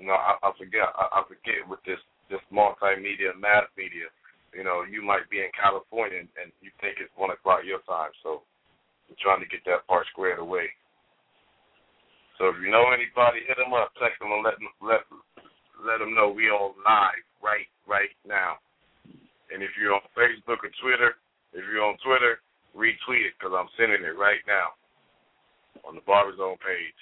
Speaker 3: you know, I, I forget. I, I forget with this this multimedia, mass media. You know, you might be in California and, and you think it's one o'clock your time. So trying to get that part squared away. So if you know anybody, hit them up, text them, and let them let let them know we on live right right now. And if you're on Facebook or Twitter, if you're on Twitter, retweet it because I'm sending it right now on the Barber Zone page.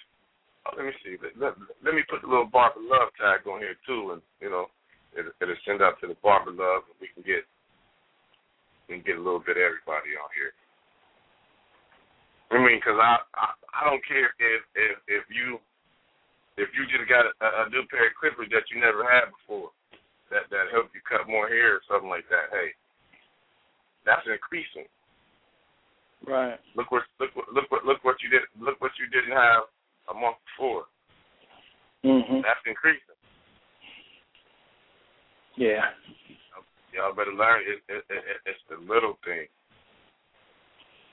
Speaker 3: Oh, let me see. Let, let, let me put the little Barber Love tag on here too, and you know, it, it'll send out to the Barber Love, and we can get we can get a little bit of everybody on here. I mean, because I, I I don't care if if if you if you just got a, a new pair of clippers that you never had before that that help you cut more hair or something like that. Hey, that's increasing.
Speaker 4: Right.
Speaker 3: Look what look what look what look what you did look what you didn't have a month before.
Speaker 4: Mm-hmm.
Speaker 3: That's increasing.
Speaker 4: Yeah.
Speaker 3: Y'all better learn. It, it, it, it, it's the little thing.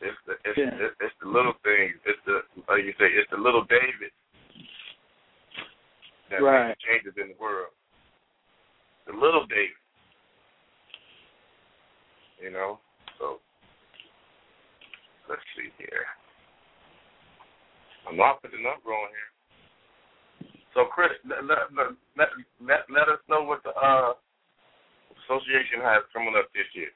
Speaker 3: It's the it's,
Speaker 4: Yeah.
Speaker 3: it, it's the little things. It's the like you say. It's the little David that
Speaker 4: Right.
Speaker 3: makes changes in the world. The little David. You know. So let's see here. I'm not putting the number on here. So Chris, let let let let, let, let us know what the uh association has coming up this year.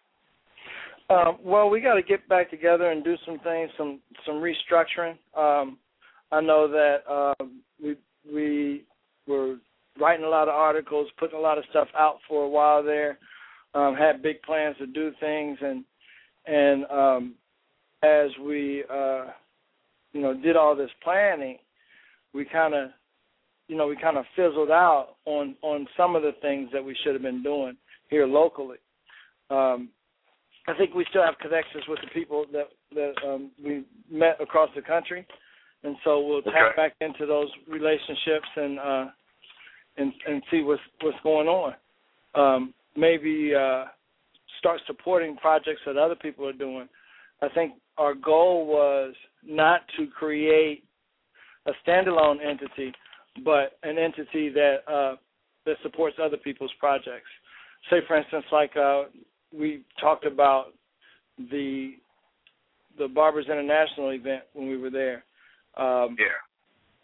Speaker 4: Um, well, we got to get back together and do some things, some some restructuring. Um, I know that um, we we were writing a lot of articles, putting a lot of stuff out for a while there. Um, had big plans to do things, and and um, as we uh, you know did all this planning, we kind of you know we kind of fizzled out on on some of the things that we should have been doing here locally. Um, I think we still have connections with the people that that um, we met across the country, and so we'll
Speaker 3: Okay.
Speaker 4: tap back into those relationships and uh, and and see what's what's going on. Um, maybe uh, start supporting projects that other people are doing. I think our goal was not to create a standalone entity, but an entity that uh, that supports other people's projects. Say, for instance, like uh, we talked about the the Barbers International event when we were there. Um,
Speaker 3: Yeah.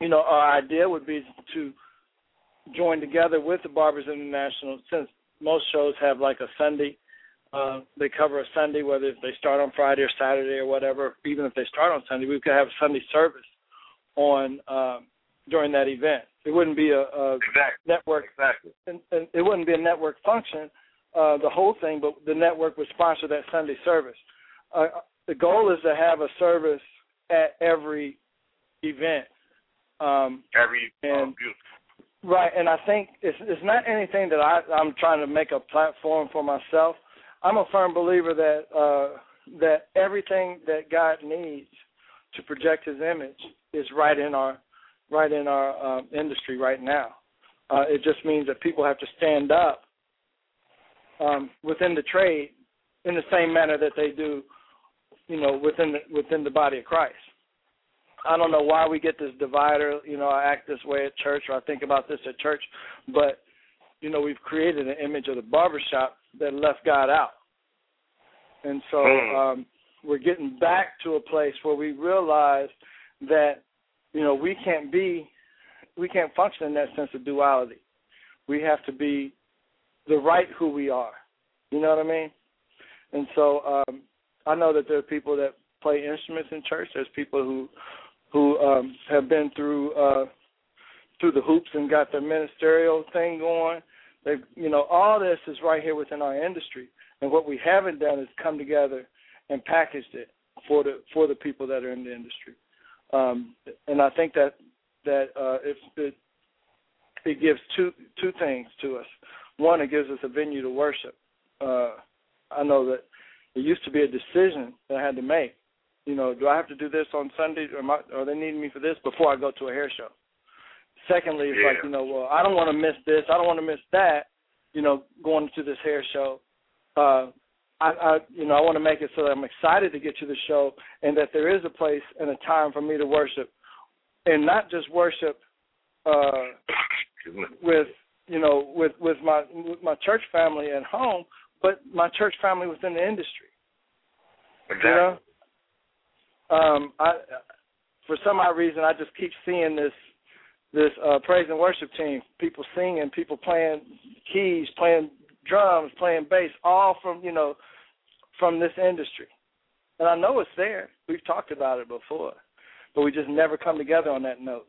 Speaker 4: you know, our idea would be to join together with the Barbers International since most shows have like a Sunday. Uh, they cover a Sunday, whether if they start on Friday or Saturday or whatever. Even if they start on Sunday, we could have a Sunday service on um, during that event. It wouldn't be a, a
Speaker 3: Exactly.
Speaker 4: network
Speaker 3: Exactly.
Speaker 4: and, and it wouldn't be a network function, uh, the whole thing, but the network would sponsor that Sunday service. Uh, the goal is to have a service at every event. Um,
Speaker 3: Every oh,
Speaker 4: And-
Speaker 3: beautiful.
Speaker 4: right, and I think it's it's not anything that I, I'm trying to make a platform for myself. I'm a firm believer that uh, that everything that God needs to project His image is right in our right in our uh, industry right now. Uh, it just means that people have to stand up um, within the trade in the same manner that they do, you know, within the, within the body of Christ. I don't know why we get this divider. You know, I act this way at church, or I think about this at church, but you know, we've created an image of the barbershop that left God out, and so
Speaker 3: Mm.
Speaker 4: um, we're getting back to a place where we realize that you know we can't be, we can't function in that sense of duality. We have to be the right who we are. You know what I mean? And so um, I know that there are people that play instruments in church. There's people who who um, have been through uh, through the hoops and got their ministerial thing going. They, you know, all this is right here within our industry. And what we haven't done is come together and packaged it for the for the people that are in the industry. Um, and I think that that uh, it, it it gives two two things to us. One, it gives us a venue to worship. Uh, I know that it used to be a decision that I had to make. You know, do I have to do this on Sunday, or am I, are they needing me for this before I go to a hair show? Secondly, it's like you know, well, I don't want to miss this, I don't want to miss that. You know, going to this hair show. Uh, I, I, you know, I want to make it so that I'm excited to get to the show, and that there is a place and a time for me to worship, and not just worship uh, with you know with with my with my church family at home, but my church family within the industry.
Speaker 3: Exactly.
Speaker 4: You know, um, I for some odd reason I just keep seeing this this uh, praise and worship team, people singing, people playing keys, playing drums, playing bass, all from you know from this industry. And I know it's there. We've talked about it before, but we just never come together on that note.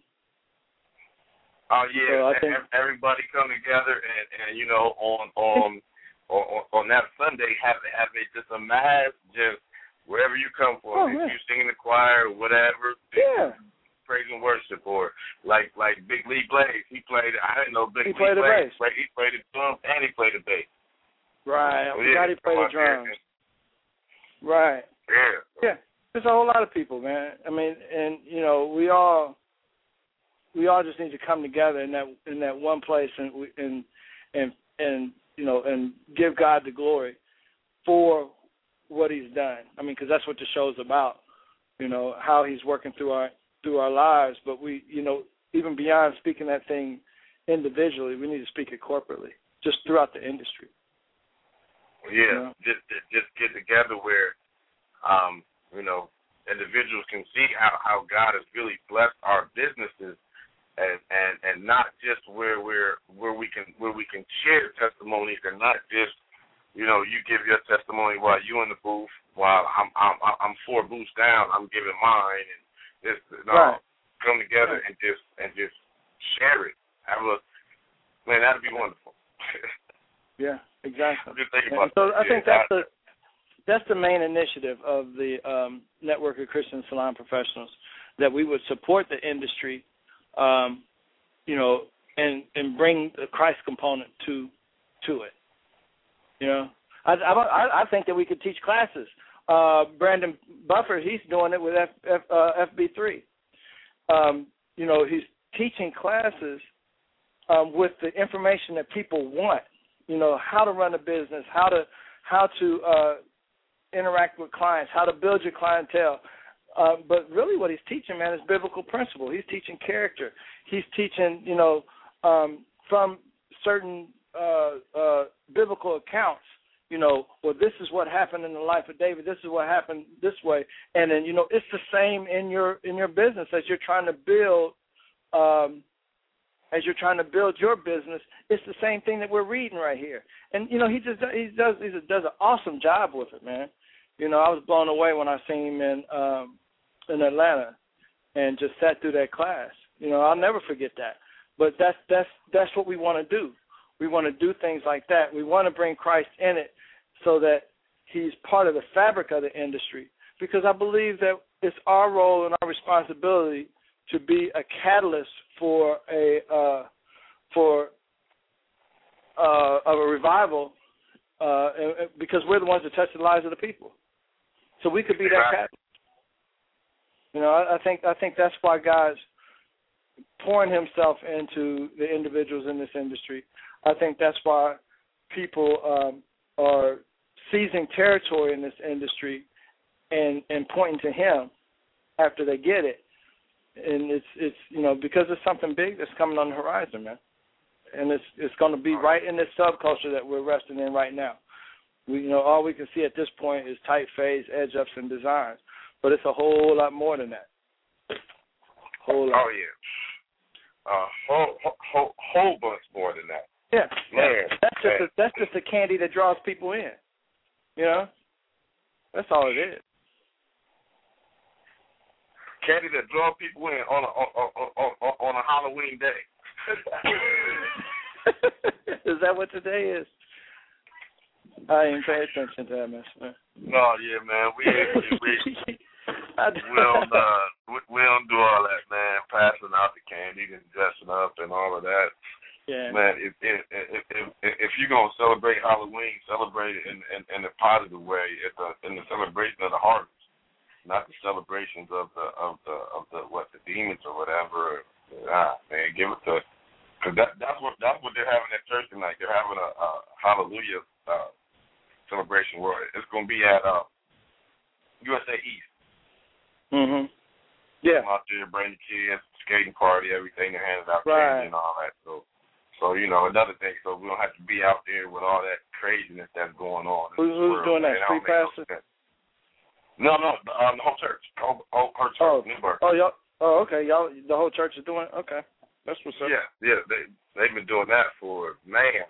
Speaker 3: Oh yeah,
Speaker 4: So I think-
Speaker 3: everybody come together and and you know on um, [LAUGHS] on on, on that Sunday have have it just a mass just wherever you come from.
Speaker 4: Oh,
Speaker 3: if
Speaker 4: yeah.
Speaker 3: you sing in the choir or whatever,
Speaker 4: Yeah,
Speaker 3: praise and worship or like like Big Lee Blaze, he played. I didn't know Big
Speaker 4: He
Speaker 3: Lee
Speaker 4: played the
Speaker 3: Blaze.
Speaker 4: bass.
Speaker 3: Played, he played the drums and he played the bass.
Speaker 4: right. I
Speaker 3: So,
Speaker 4: forgot he played the drums. Right.
Speaker 3: Yeah.
Speaker 4: Yeah, there's a whole lot of people, man. I mean, and you know, we all we all just need to come together in that in that one place and and and and you know and give God the glory for what He's done. I mean, because that's what the show's about. You know how He's working through our through our lives, but we, you know, even beyond speaking that thing individually, we need to speak it corporately, just throughout the industry.
Speaker 3: Yeah, just just just get together where, um, you know, individuals can see how how God has really blessed our businesses, and and and not just where we're where we can where we can share testimonies, and not just, you know, you give your testimony while you in the booth, while I'm I'm I'm four booths down, I'm giving mine, and just no,
Speaker 4: Right.
Speaker 3: come together and just and just share it. Have a man, that'd be wonderful. [LAUGHS]
Speaker 4: Yeah, exactly.
Speaker 3: I'm just
Speaker 4: And
Speaker 3: about
Speaker 4: so. I think that's the that's the main initiative of the um, network of Christian salon professionals that we would support the industry, um, you know, and and bring the Christ component to to it. You know, I I, I think that we could teach classes. Uh, Brandon Buffer, he's doing it with F, F, uh, FB3. Um, you know, he's teaching classes um, with the information that people want. You know, how to run a business, how to how to uh, interact with clients, how to build your clientele. Uh, but really, what he's teaching, man, is biblical principle. He's teaching character. He's teaching, you know, um, from certain uh, uh, biblical accounts. You know, well, this is what happened in the life of David. This is what happened this way, and then you know, it's the same in your in your business as you're trying to build. Um, as you're trying to build your business, it's the same thing that we're reading right here. And you know, he just he does he does an awesome job with it, man. You know, I was blown away when I seen him in um in Atlanta and just sat through that class. You know, I'll never forget that. But that's that's that's what we want to do. We want to do things like that. We want to bring Christ in it so that he's part of the fabric of the industry because I believe that it's our role and our responsibility to be a catalyst for a uh, for uh, of a revival uh, because we're the ones that touch the lives of the people. So we could be that catalyst. You know, I, I think I think that's why God's pouring Himself into the individuals in this industry. I think that's why people um, are seizing territory in this industry and and pointing to Him after they get it. And it's it's you know because it's something big that's coming on the horizon, man. And it's it's going to be right in this subculture that we're resting in right now. We you know all we can see at this point is typeface, edge ups, and designs but it's a whole lot more than that. Whole lot.
Speaker 3: Oh yeah, a uh, whole, whole whole bunch more than that.
Speaker 4: Yeah,
Speaker 3: man.
Speaker 4: That's just a, that's just a candy that draws people in. You know, that's all it is.
Speaker 3: Candy that draws people in on a on, on, on, on a Halloween day. [LAUGHS]
Speaker 4: is that what today is? I didn't pay attention to that, man.
Speaker 3: No, yeah, man. We we, [LAUGHS] we don't uh we, we don't do all that, man. Passing out the candy and dressing up and all of that.
Speaker 4: Yeah.
Speaker 3: Man, if if if if, if you're gonna celebrate Halloween, celebrate it in, in in a positive way, at the in the celebration of the harvest, not the celebrations of the of the of the what the demons or whatever. Ah, man, give it to because that that's what that's what they're having at church tonight. They're having a, a Hallelujah uh, celebration where it's gonna be at uh, USA East.
Speaker 4: Mhm. Yeah.
Speaker 3: Come out there, bring the kids, skating party, everything, and hand out
Speaker 4: right.
Speaker 3: candy and all that. So, so you know, another thing. So we don't have to be out there with all that craziness that's going on.
Speaker 4: Who's, who's doing that? Street pastor?
Speaker 3: No, no, um, the whole church. Whole, whole, whole church,
Speaker 4: oh.
Speaker 3: Newburgh.
Speaker 4: Oh, y'all. Oh, okay. Y'all, the whole church is doing. It? Okay, that's what's up.
Speaker 3: Yeah, yeah. They they've been doing that for man,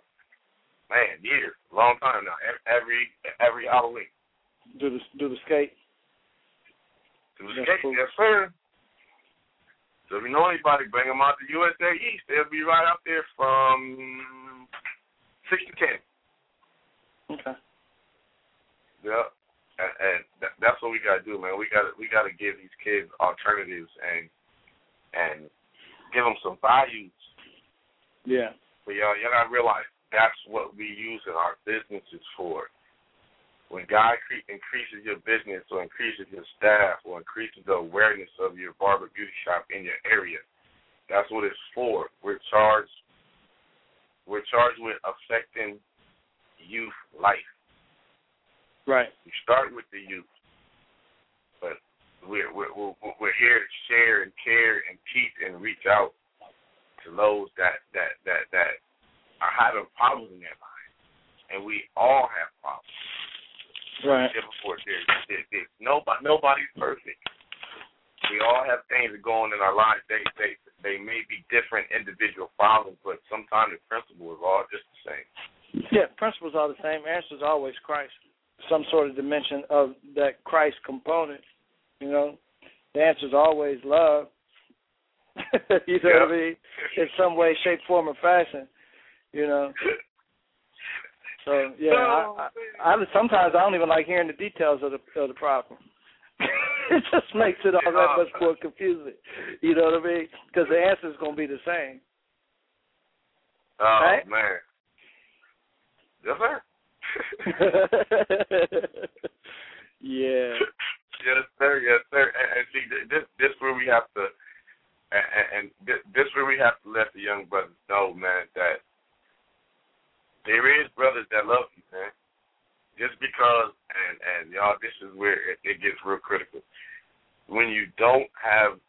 Speaker 3: man, years, long time now. Every every Halloween.
Speaker 4: Do the do the skate.
Speaker 3: To escape, cool. yes, sir. So if you know anybody, bring them out to USA East. They'll be right out there from six to ten.
Speaker 4: Okay.
Speaker 3: Yeah, and, and that, that's what we gotta do, man. We gotta we gotta give these kids alternatives and and give them some values.
Speaker 4: Yeah.
Speaker 3: But y'all, y'all gotta realize that's what we use in our businesses for when God increases your business or increases your staff or increases the awareness of your barber beauty shop in your area, that's what it's for. We're charged. We're charged with affecting youth life.
Speaker 4: Right.
Speaker 3: You start with the youth, but we're we're we're here to share and care and teach and reach out to those that that that that are having problems in their lives, and we all have problems.
Speaker 4: Right.
Speaker 3: Before there, there, there, nobody, nobody's perfect. We all have things that go on in our lives. They, they, they may be different individual problems, but sometimes the principle is all just the same.
Speaker 4: Yeah, principles are the same. Answer is always Christ. Some sort of dimension of that Christ component. You know, the answer is always love. [LAUGHS] you know
Speaker 3: yeah.
Speaker 4: what I mean? In some way, shape, form, or fashion. You know. [LAUGHS] So yeah, I, I, I sometimes I don't even like hearing the details of the of the problem. [LAUGHS] it just makes it all that much more confusing. You know what I mean? Because the answer is going to be the same.
Speaker 3: Oh
Speaker 4: Right?
Speaker 3: man. Yes, sir. [LAUGHS]
Speaker 4: yeah.
Speaker 3: yes, sir. Yes, sir. And, and see, th- this this where we have to, and, and- and this, this where we have to let the young brothers know, man, that there is brothers that love you, man. Just because, and and y'all, this is where it, it gets real critical. When you don't have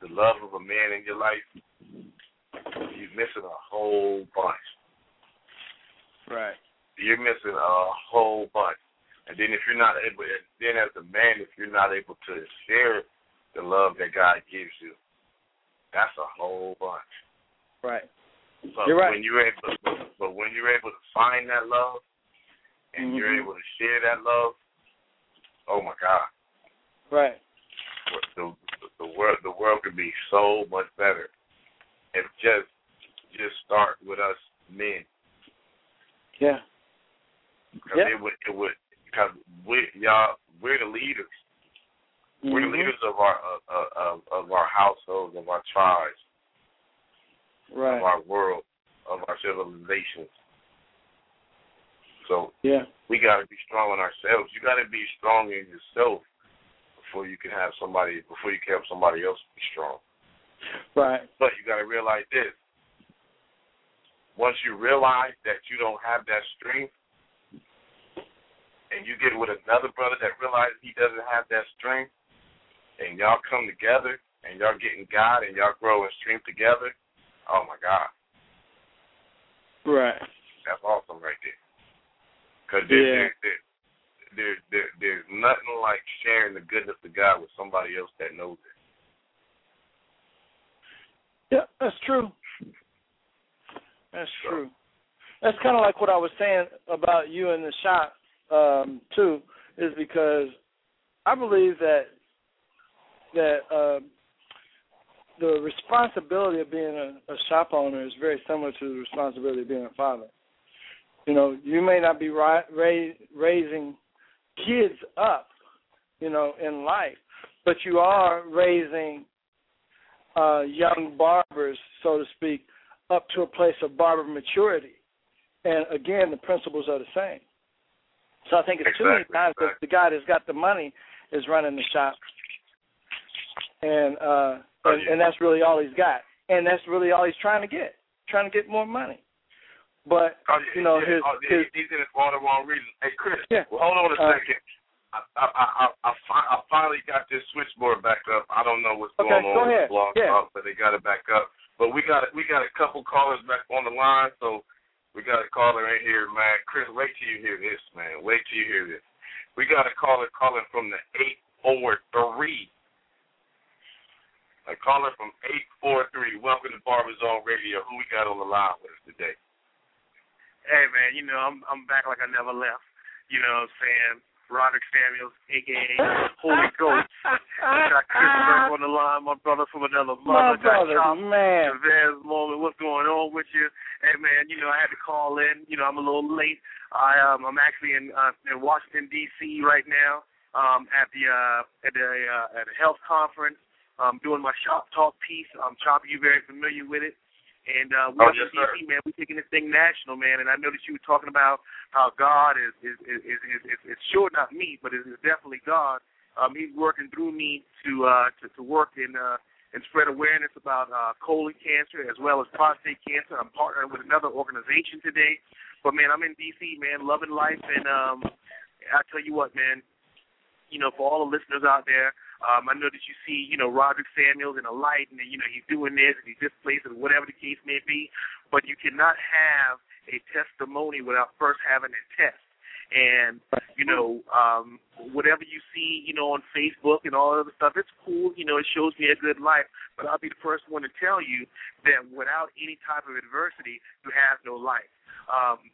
Speaker 3: the love of a man in your life, you're missing a whole bunch.
Speaker 4: Right.
Speaker 3: you're missing a whole bunch. And then if you're not able, then as a man, if you're not able to share the love that God gives you, that's a whole bunch.
Speaker 4: Right.
Speaker 3: But
Speaker 4: You're right.
Speaker 3: when you're able, but when you're able to find that love, and you're
Speaker 4: Mhm.
Speaker 3: able to share that love, oh my God,
Speaker 4: Right.
Speaker 3: the the world the world could be so much better if just just start with us men.
Speaker 4: Yeah.
Speaker 3: Because
Speaker 4: Yeah.
Speaker 3: it would it would because we y'all we're the leaders. We're the
Speaker 4: Mhm.
Speaker 3: leaders of our of, of of our households, of our tribes,
Speaker 4: Right.
Speaker 3: of our world, of our civilizations. So
Speaker 4: Yeah.
Speaker 3: we got to be strong in ourselves. You got to be strong in yourself before you can have somebody before you can help somebody else be strong.
Speaker 4: Right.
Speaker 3: But you got to realize this. Once you realize that you don't have that strength, and you get with another brother that realizes he doesn't have that strength, and y'all come together and y'all getting God and y'all grow in strength together, oh my God,
Speaker 4: Right.
Speaker 3: that's awesome right there. Because
Speaker 4: Yeah.
Speaker 3: there, there, there, there, there's nothing like sharing the goodness of God with somebody else that knows it.
Speaker 4: Yeah, that's true. That's true. That's kind of like what I was saying about you in the shop um, too, is because I believe that that uh, the responsibility of being a, a shop owner is very similar to the responsibility of being a father. You know, you may not be ri- ra- raising kids up, you know, in life, but you are raising uh, young barbers, so to speak, up to a place of barber maturity. And again, the principles are the same. So I think it's too many
Speaker 3: Exactly,
Speaker 4: times that the guy that's got the money is running the shop, and uh,
Speaker 3: Oh,
Speaker 4: and, and that's really all he's got, and that's really all he's trying to get, trying to get more money. But
Speaker 3: Oh,
Speaker 4: you know his,
Speaker 3: oh,
Speaker 4: his
Speaker 3: he's in it for all the wrong reasons. Hey, Chris,
Speaker 4: Yeah.
Speaker 3: well, hold on a
Speaker 4: Uh,
Speaker 3: second. I, I, I, I, I, finally got this switchboard back up. I don't know what's
Speaker 4: Okay,
Speaker 3: going on
Speaker 4: go
Speaker 3: with
Speaker 4: ahead.
Speaker 3: the blog
Speaker 4: Yeah.
Speaker 3: talk, but they got it back up. But we got we got a couple callers back on the line, so we got a caller in here, man. Chris, wait till you hear this, man. Wait till you hear this. We got a caller calling from the eight four three. A caller from eight four three. Welcome to Barber Zone Radio. Who we got on the line with us today?
Speaker 5: Hey man, you know I'm I'm back like I never left. You know what I'm saying? Roderick Samuels, aka Holy Ghost. got Chris Burke on the line, my brother from another
Speaker 4: my
Speaker 5: mother. Got
Speaker 4: brother,
Speaker 5: Chop
Speaker 4: man.
Speaker 5: Chavez moment. What's going on with you? Hey man, you know I had to call in. You know I'm a little late. I um I'm actually in uh, in Washington D.C. right now um at the uh at the uh, at a health conference. Um doing my shop talk piece. Um Chop, you very familiar with it. And uh,
Speaker 3: Oh,
Speaker 5: we're
Speaker 3: yes,
Speaker 5: in DC, man. We're taking this thing national, man. And I know that you were talking about how God is is is is, is, is, is sure not me, but it is definitely God. Um, he's working through me to uh to, to work in uh and spread awareness about uh colon cancer as well as prostate cancer. I'm partnering with another organization today. But man, I'm in DC, man, loving life and um I tell you what, man, you know, for all the listeners out there, um, I know that you see, you know, Roderick Samuels in a light, and you know he's doing this and he's this place, and whatever the case may be. But you cannot have a testimony without first having a test. And you know, um, whatever you see, you know, on Facebook and all other stuff, it's cool. You know, it shows me a good life. But I'll be the first one to tell you that without any type of adversity, you have no life. Um,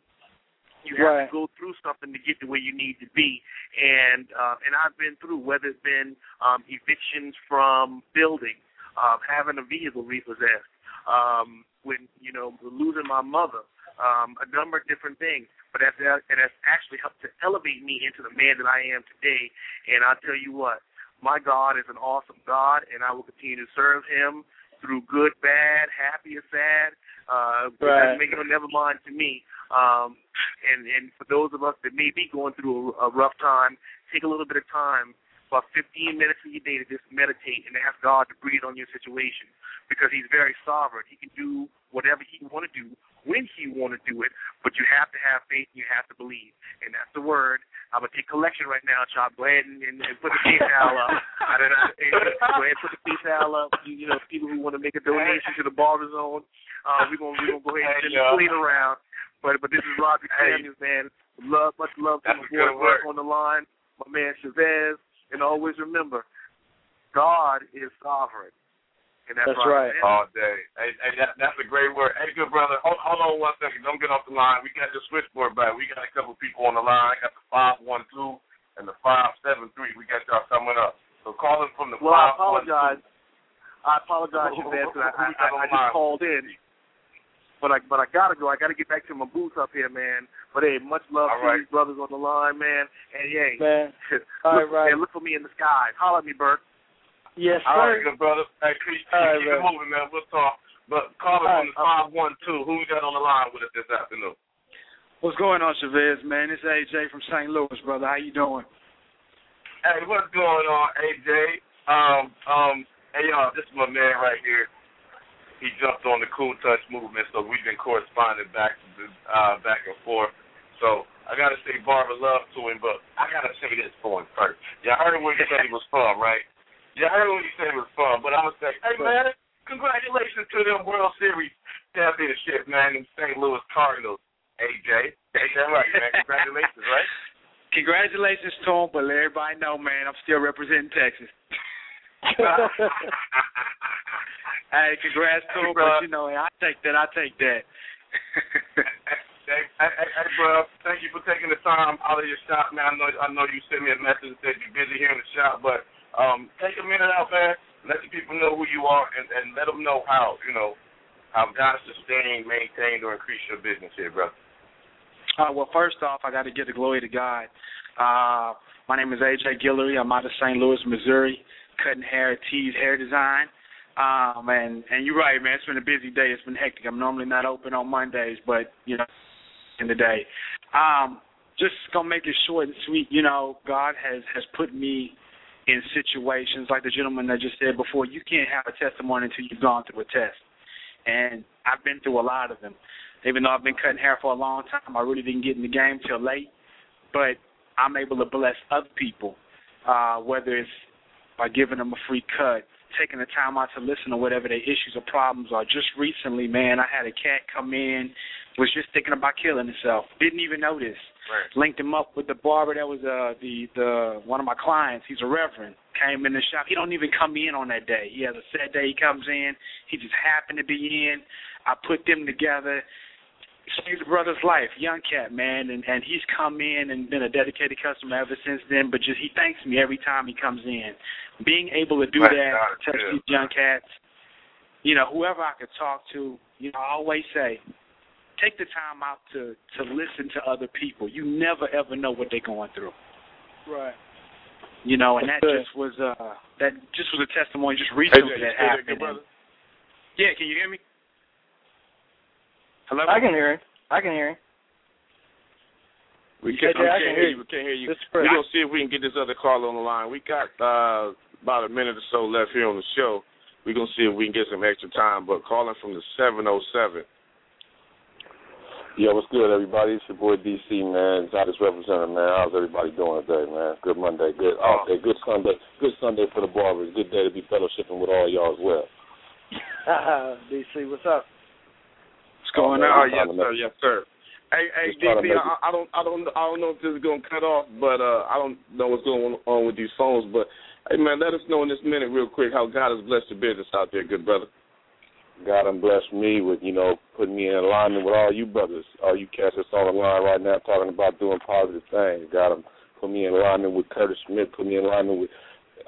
Speaker 5: you have
Speaker 4: Right.
Speaker 5: to go through something to get to where you need to be. And uh, and I've been through whether it's been um, evictions from buildings, um, having a vehicle repossessed, um, when you know losing my mother, um, a number of different things. But that's it that's actually helped to elevate me into the man that I am today. And I'll tell you what, my God is an awesome God, and I will continue to serve Him through good, bad, happy, or sad. Uh,
Speaker 4: Right.
Speaker 5: Make no never mind to me. Um, and and for those of us that may be going through a, a rough time, take a little bit of time, about 15 minutes of your day to just meditate and ask God to breathe on your situation, because He's very sovereign. He can do whatever He want to do when He want to do it, but you have to have faith and you have to believe, and that's the word. I'm gonna take collection right now, Chop. Go ahead and, and, and put the PayPal up. I don't know. Go ahead and put the PayPal up. You, you know, people who want to make a donation to the Barber Zone, uh, we're gonna we're gonna go ahead and send the
Speaker 3: y'all.
Speaker 5: around. But but this is Robbie
Speaker 3: Hey.
Speaker 5: Samuels, man. Love, much love to my boy
Speaker 3: word.
Speaker 5: on the line, my man Chavez, and always remember, God is sovereign. And that's,
Speaker 4: That's right.
Speaker 5: man.
Speaker 3: All day. Hey, hey that, that's a great word. Hey, good brother. Hold, hold on one second. Don't get off the line. We got the switchboard back. We got a couple people on the line. I got the five one two and the five seven three. We got y'all coming up. So calling from the
Speaker 5: Well, I
Speaker 3: five one two.
Speaker 5: apologize. I apologize,
Speaker 3: Who- who-
Speaker 5: Chavez, 'cause I, I, I, I just [LAUGHS] called in. But I but I gotta go. I gotta get back to my booth up here, man. But hey, much love
Speaker 3: All
Speaker 5: to
Speaker 3: right.
Speaker 5: these brothers on the line, man. And hey,
Speaker 4: Man. [LAUGHS]
Speaker 5: look,
Speaker 4: All right, right.
Speaker 5: man, look for me in the sky. Holler at me, Bert.
Speaker 4: Yes, sir.
Speaker 3: All right,
Speaker 4: sir.
Speaker 3: good brother. Hey, keep, keep,
Speaker 4: All right,
Speaker 3: keep it
Speaker 4: man.
Speaker 3: moving, man. We'll talk. But call
Speaker 4: us
Speaker 3: on the five one two. Who we got on the line with us this afternoon?
Speaker 6: What's going on, Chavez, man? It's AJ from St. Louis, brother. How you doing?
Speaker 3: Hey, what's going on, AJ? Um, um, hey y'all, this is my man right here. He jumped on the Cool Touch movement, so we've been corresponding back to uh, back and forth. So I gotta say Barber Love to him, but I gotta say this for him first. Y'all heard where he said he was from, right? Y'all heard where he said he was from, but I'm gonna say, hey man, congratulations to them World Series championship, man, in St. Louis Cardinals. AJ, ain't that right, man? Congratulations, right? [LAUGHS]
Speaker 6: Congratulations to him, but let everybody know, man, I'm still representing Texas. [LAUGHS] [LAUGHS] hey, congrats to him, but you know, I take that. I take that. [LAUGHS]
Speaker 3: Hey, hey, hey, hey, bro, thank you for taking the time out of your shop, man. I know, I know you sent me a message that you're busy here in the shop, but um, take a minute out, man. Let the people know who you are, and, and let them know how, you know, how God sustained, maintained, or increased your business here, bro.
Speaker 6: Uh, well, first off, I got to give the glory to God. Uh, my name is AJ Guillory. I'm out of St. Louis, Missouri, cutting hair at T's Hair Design. Um, and and you're right, man. It's been a busy day. It's been hectic. I'm normally not open on Mondays, but you know, in the day. Um, just gonna make it short and sweet. You know, God has has put me in situations like the gentleman that just said before. You can't have a testimony until you've gone through a test, and I've been through a lot of them. Even though I've been cutting hair for a long time, I really didn't get in the game till late. But I'm able to bless other people, uh, whether it's by giving them a free cut, taking the time out to listen to whatever their issues or problems are. Just recently, man, I had a cat come in, was just thinking about killing himself. Didn't even notice.
Speaker 3: Right.
Speaker 6: Linked him up with the barber that was uh the the one of my clients. He's a reverend. Came in the shop. He don't even come in on that day. He has a set day he comes in. He just happened to be in. I put them together. Saved the brother's life, young cat man, and and he's come in and been a dedicated customer ever since then. But just he thanks me every time he comes in. Being able to do
Speaker 3: Right,
Speaker 6: that,
Speaker 3: God,
Speaker 6: touch
Speaker 3: yeah.
Speaker 6: these young cats, you know, whoever I could talk to, you know, I always say, take the time out to to listen to other people. You never ever know what they're going through.
Speaker 4: Right.
Speaker 6: You know, and that
Speaker 4: Good.
Speaker 6: just was uh that just was a testimony just recently
Speaker 3: AJ,
Speaker 6: that
Speaker 3: you still there, good
Speaker 6: happened.
Speaker 3: brother?
Speaker 6: Yeah, can you hear me? Hello?
Speaker 4: I can hear him. I can hear him.
Speaker 7: We can't,
Speaker 4: AJ, I
Speaker 7: we
Speaker 4: can
Speaker 7: can't
Speaker 4: hear
Speaker 7: hear
Speaker 4: you.
Speaker 7: you. We can't hear you. We're gonna see if we can get this other caller on the line. We got uh, about a minute or so left here on the show. We're gonna see if we can get some extra time. But calling from the seven oh seven.
Speaker 8: Yo, what's good, everybody? It's your boy DC, man. Zadis representative, man. How's everybody doing today, man? Good Monday, good off day, good Sunday, good Sunday for the barbers. Good day to be fellowshipping with all y'all as well. [LAUGHS]
Speaker 4: DC, what's up?
Speaker 6: Going
Speaker 7: Oh,
Speaker 6: on?
Speaker 7: yes, sir. Yes, sir. Hey, hey, DC, I, I don't, I don't, I don't know if this is gonna cut off, but uh, I don't know what's going on with these phones. But hey, man, let us know in this minute, real quick, how God has blessed your business out there, good brother.
Speaker 8: God done blessed me with, you know, putting me in alignment with all you brothers, all you cats that's on the line right now talking about doing positive things. God done put me in alignment with Curtis Smith, put me in alignment with,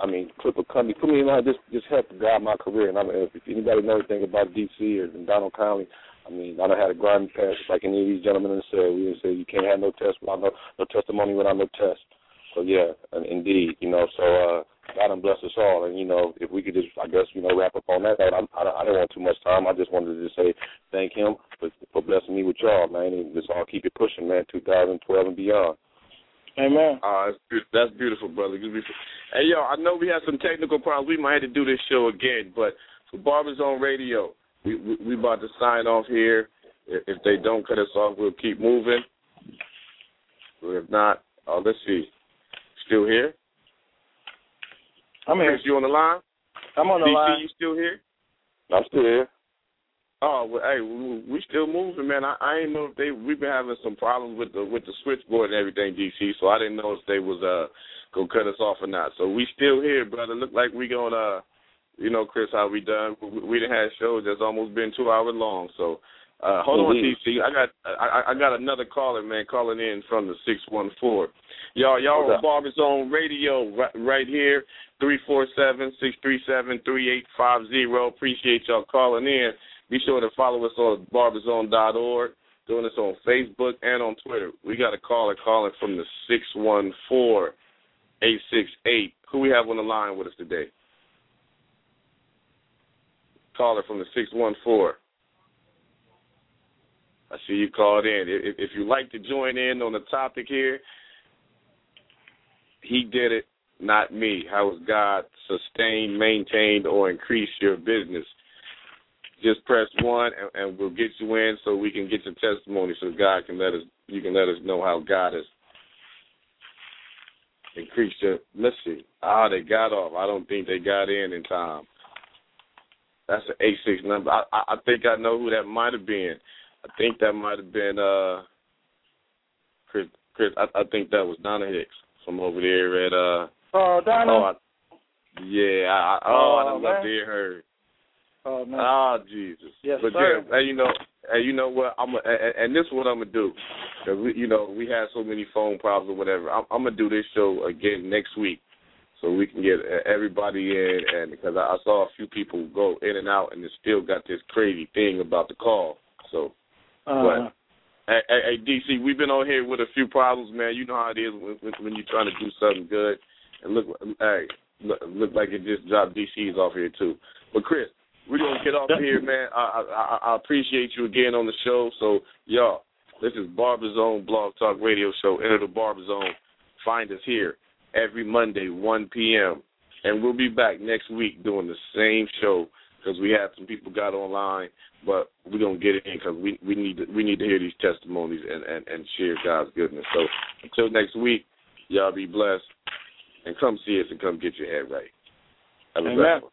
Speaker 8: I mean, Clipper Cummings, put me in line, just, just help guide my career. And I'm, if anybody knows anything about DC or Donald Conley, I mean, I don't had a grimy past like any of these gentlemen have said. We didn't say you can't have no test without no, no testimony without no test. So yeah, and indeed, you know, so uh God and bless us all. And you know, if we could just, I guess, you know, wrap up on that. I, I, I don't want too much time. I just wanted to just say thank Him for, for blessing me with y'all, man. And just all keep it pushing, man. 2012 and beyond.
Speaker 4: Amen.
Speaker 3: Uh, that's beautiful, brother. Hey, yo, I know we had some technical problems. We might have to do this show again, but for Barbers on Radio, we, we we about to sign off here. If they don't cut us off, we'll keep moving. If not, uh, let's see. Still here?
Speaker 4: I'm here.
Speaker 3: Chris, you on the line?
Speaker 4: I'm on the
Speaker 3: DC,
Speaker 4: line.
Speaker 3: you still here?
Speaker 8: I'm still here.
Speaker 3: Oh, well, hey, we, we still moving, man. I, I ain't know if they we've been having some problems with the with the switchboard and everything, DC. So I didn't know if they was uh gonna cut us off or not. So we still here, brother. Look like we gonna, uh, you know, Chris, how we done? We, we done had shows that's almost been two hours long. So uh hold
Speaker 8: Indeed.
Speaker 3: on, DC. I got I, I got another caller, man, calling in from the six one four. Y'all, y'all on? Barber Zone Radio right, right here. Three four seven six three seven three eight five zero. Appreciate y'all calling in. Be sure to follow us on barberzone.org. Doing this on Facebook and on Twitter. We got a caller calling from the six one four eight six eight. Who we have on the line with us today? Caller from the six one four. I see you called in. If, if you'd like to join in on the topic here, he did it, not me. How has God sustained, maintained, or increased your business? Just press one, and, and we'll get you in so we can get your testimony, so God can let us. You can let us know how God has increased your. Let's see. Ah, they got off. I don't think they got in in time. That's an eight six number. I, I I think I know who that might have been. I think that might have been uh Chris. Chris, I, I think that was Donna Hicks from over there at uh.
Speaker 4: Oh, Donna.
Speaker 3: Oh, I, yeah. I, I, oh,
Speaker 4: Oh,
Speaker 3: I love to hear her.
Speaker 4: Oh, man.
Speaker 3: Oh Jesus!
Speaker 4: Yes,
Speaker 3: but
Speaker 4: sir.
Speaker 3: yeah, hey, you know, and you know what? I'm a, and, and this is what I'm gonna do. Cause we, you know, we had so many phone problems or whatever. I'm, I'm gonna do this show again next week, so we can get everybody in. And because I, I saw a few people go in and out, and it still got this crazy thing about the call. So,
Speaker 4: Uh,
Speaker 3: but hey, hey, hey, DC, we've been on here with a few problems, man. You know how it is when, when, you're trying to do something good, and look, hey, look, look like it just dropped DC's off here too. But Chris, we're gonna get off here, man. I, I I I appreciate you again on the show. So y'all, this is Barber Zone Blog Talk Radio Show. Enter the Barber Zone. Find us here every Monday, 1 p.m. And we'll be back next week doing the same show because we had some people got online, but we're gonna get it in because we we need to we need to hear these testimonies and and and share God's goodness. So until next week, y'all be blessed and come see us and come get your head right. Have a
Speaker 4: Amen.
Speaker 3: blessed one.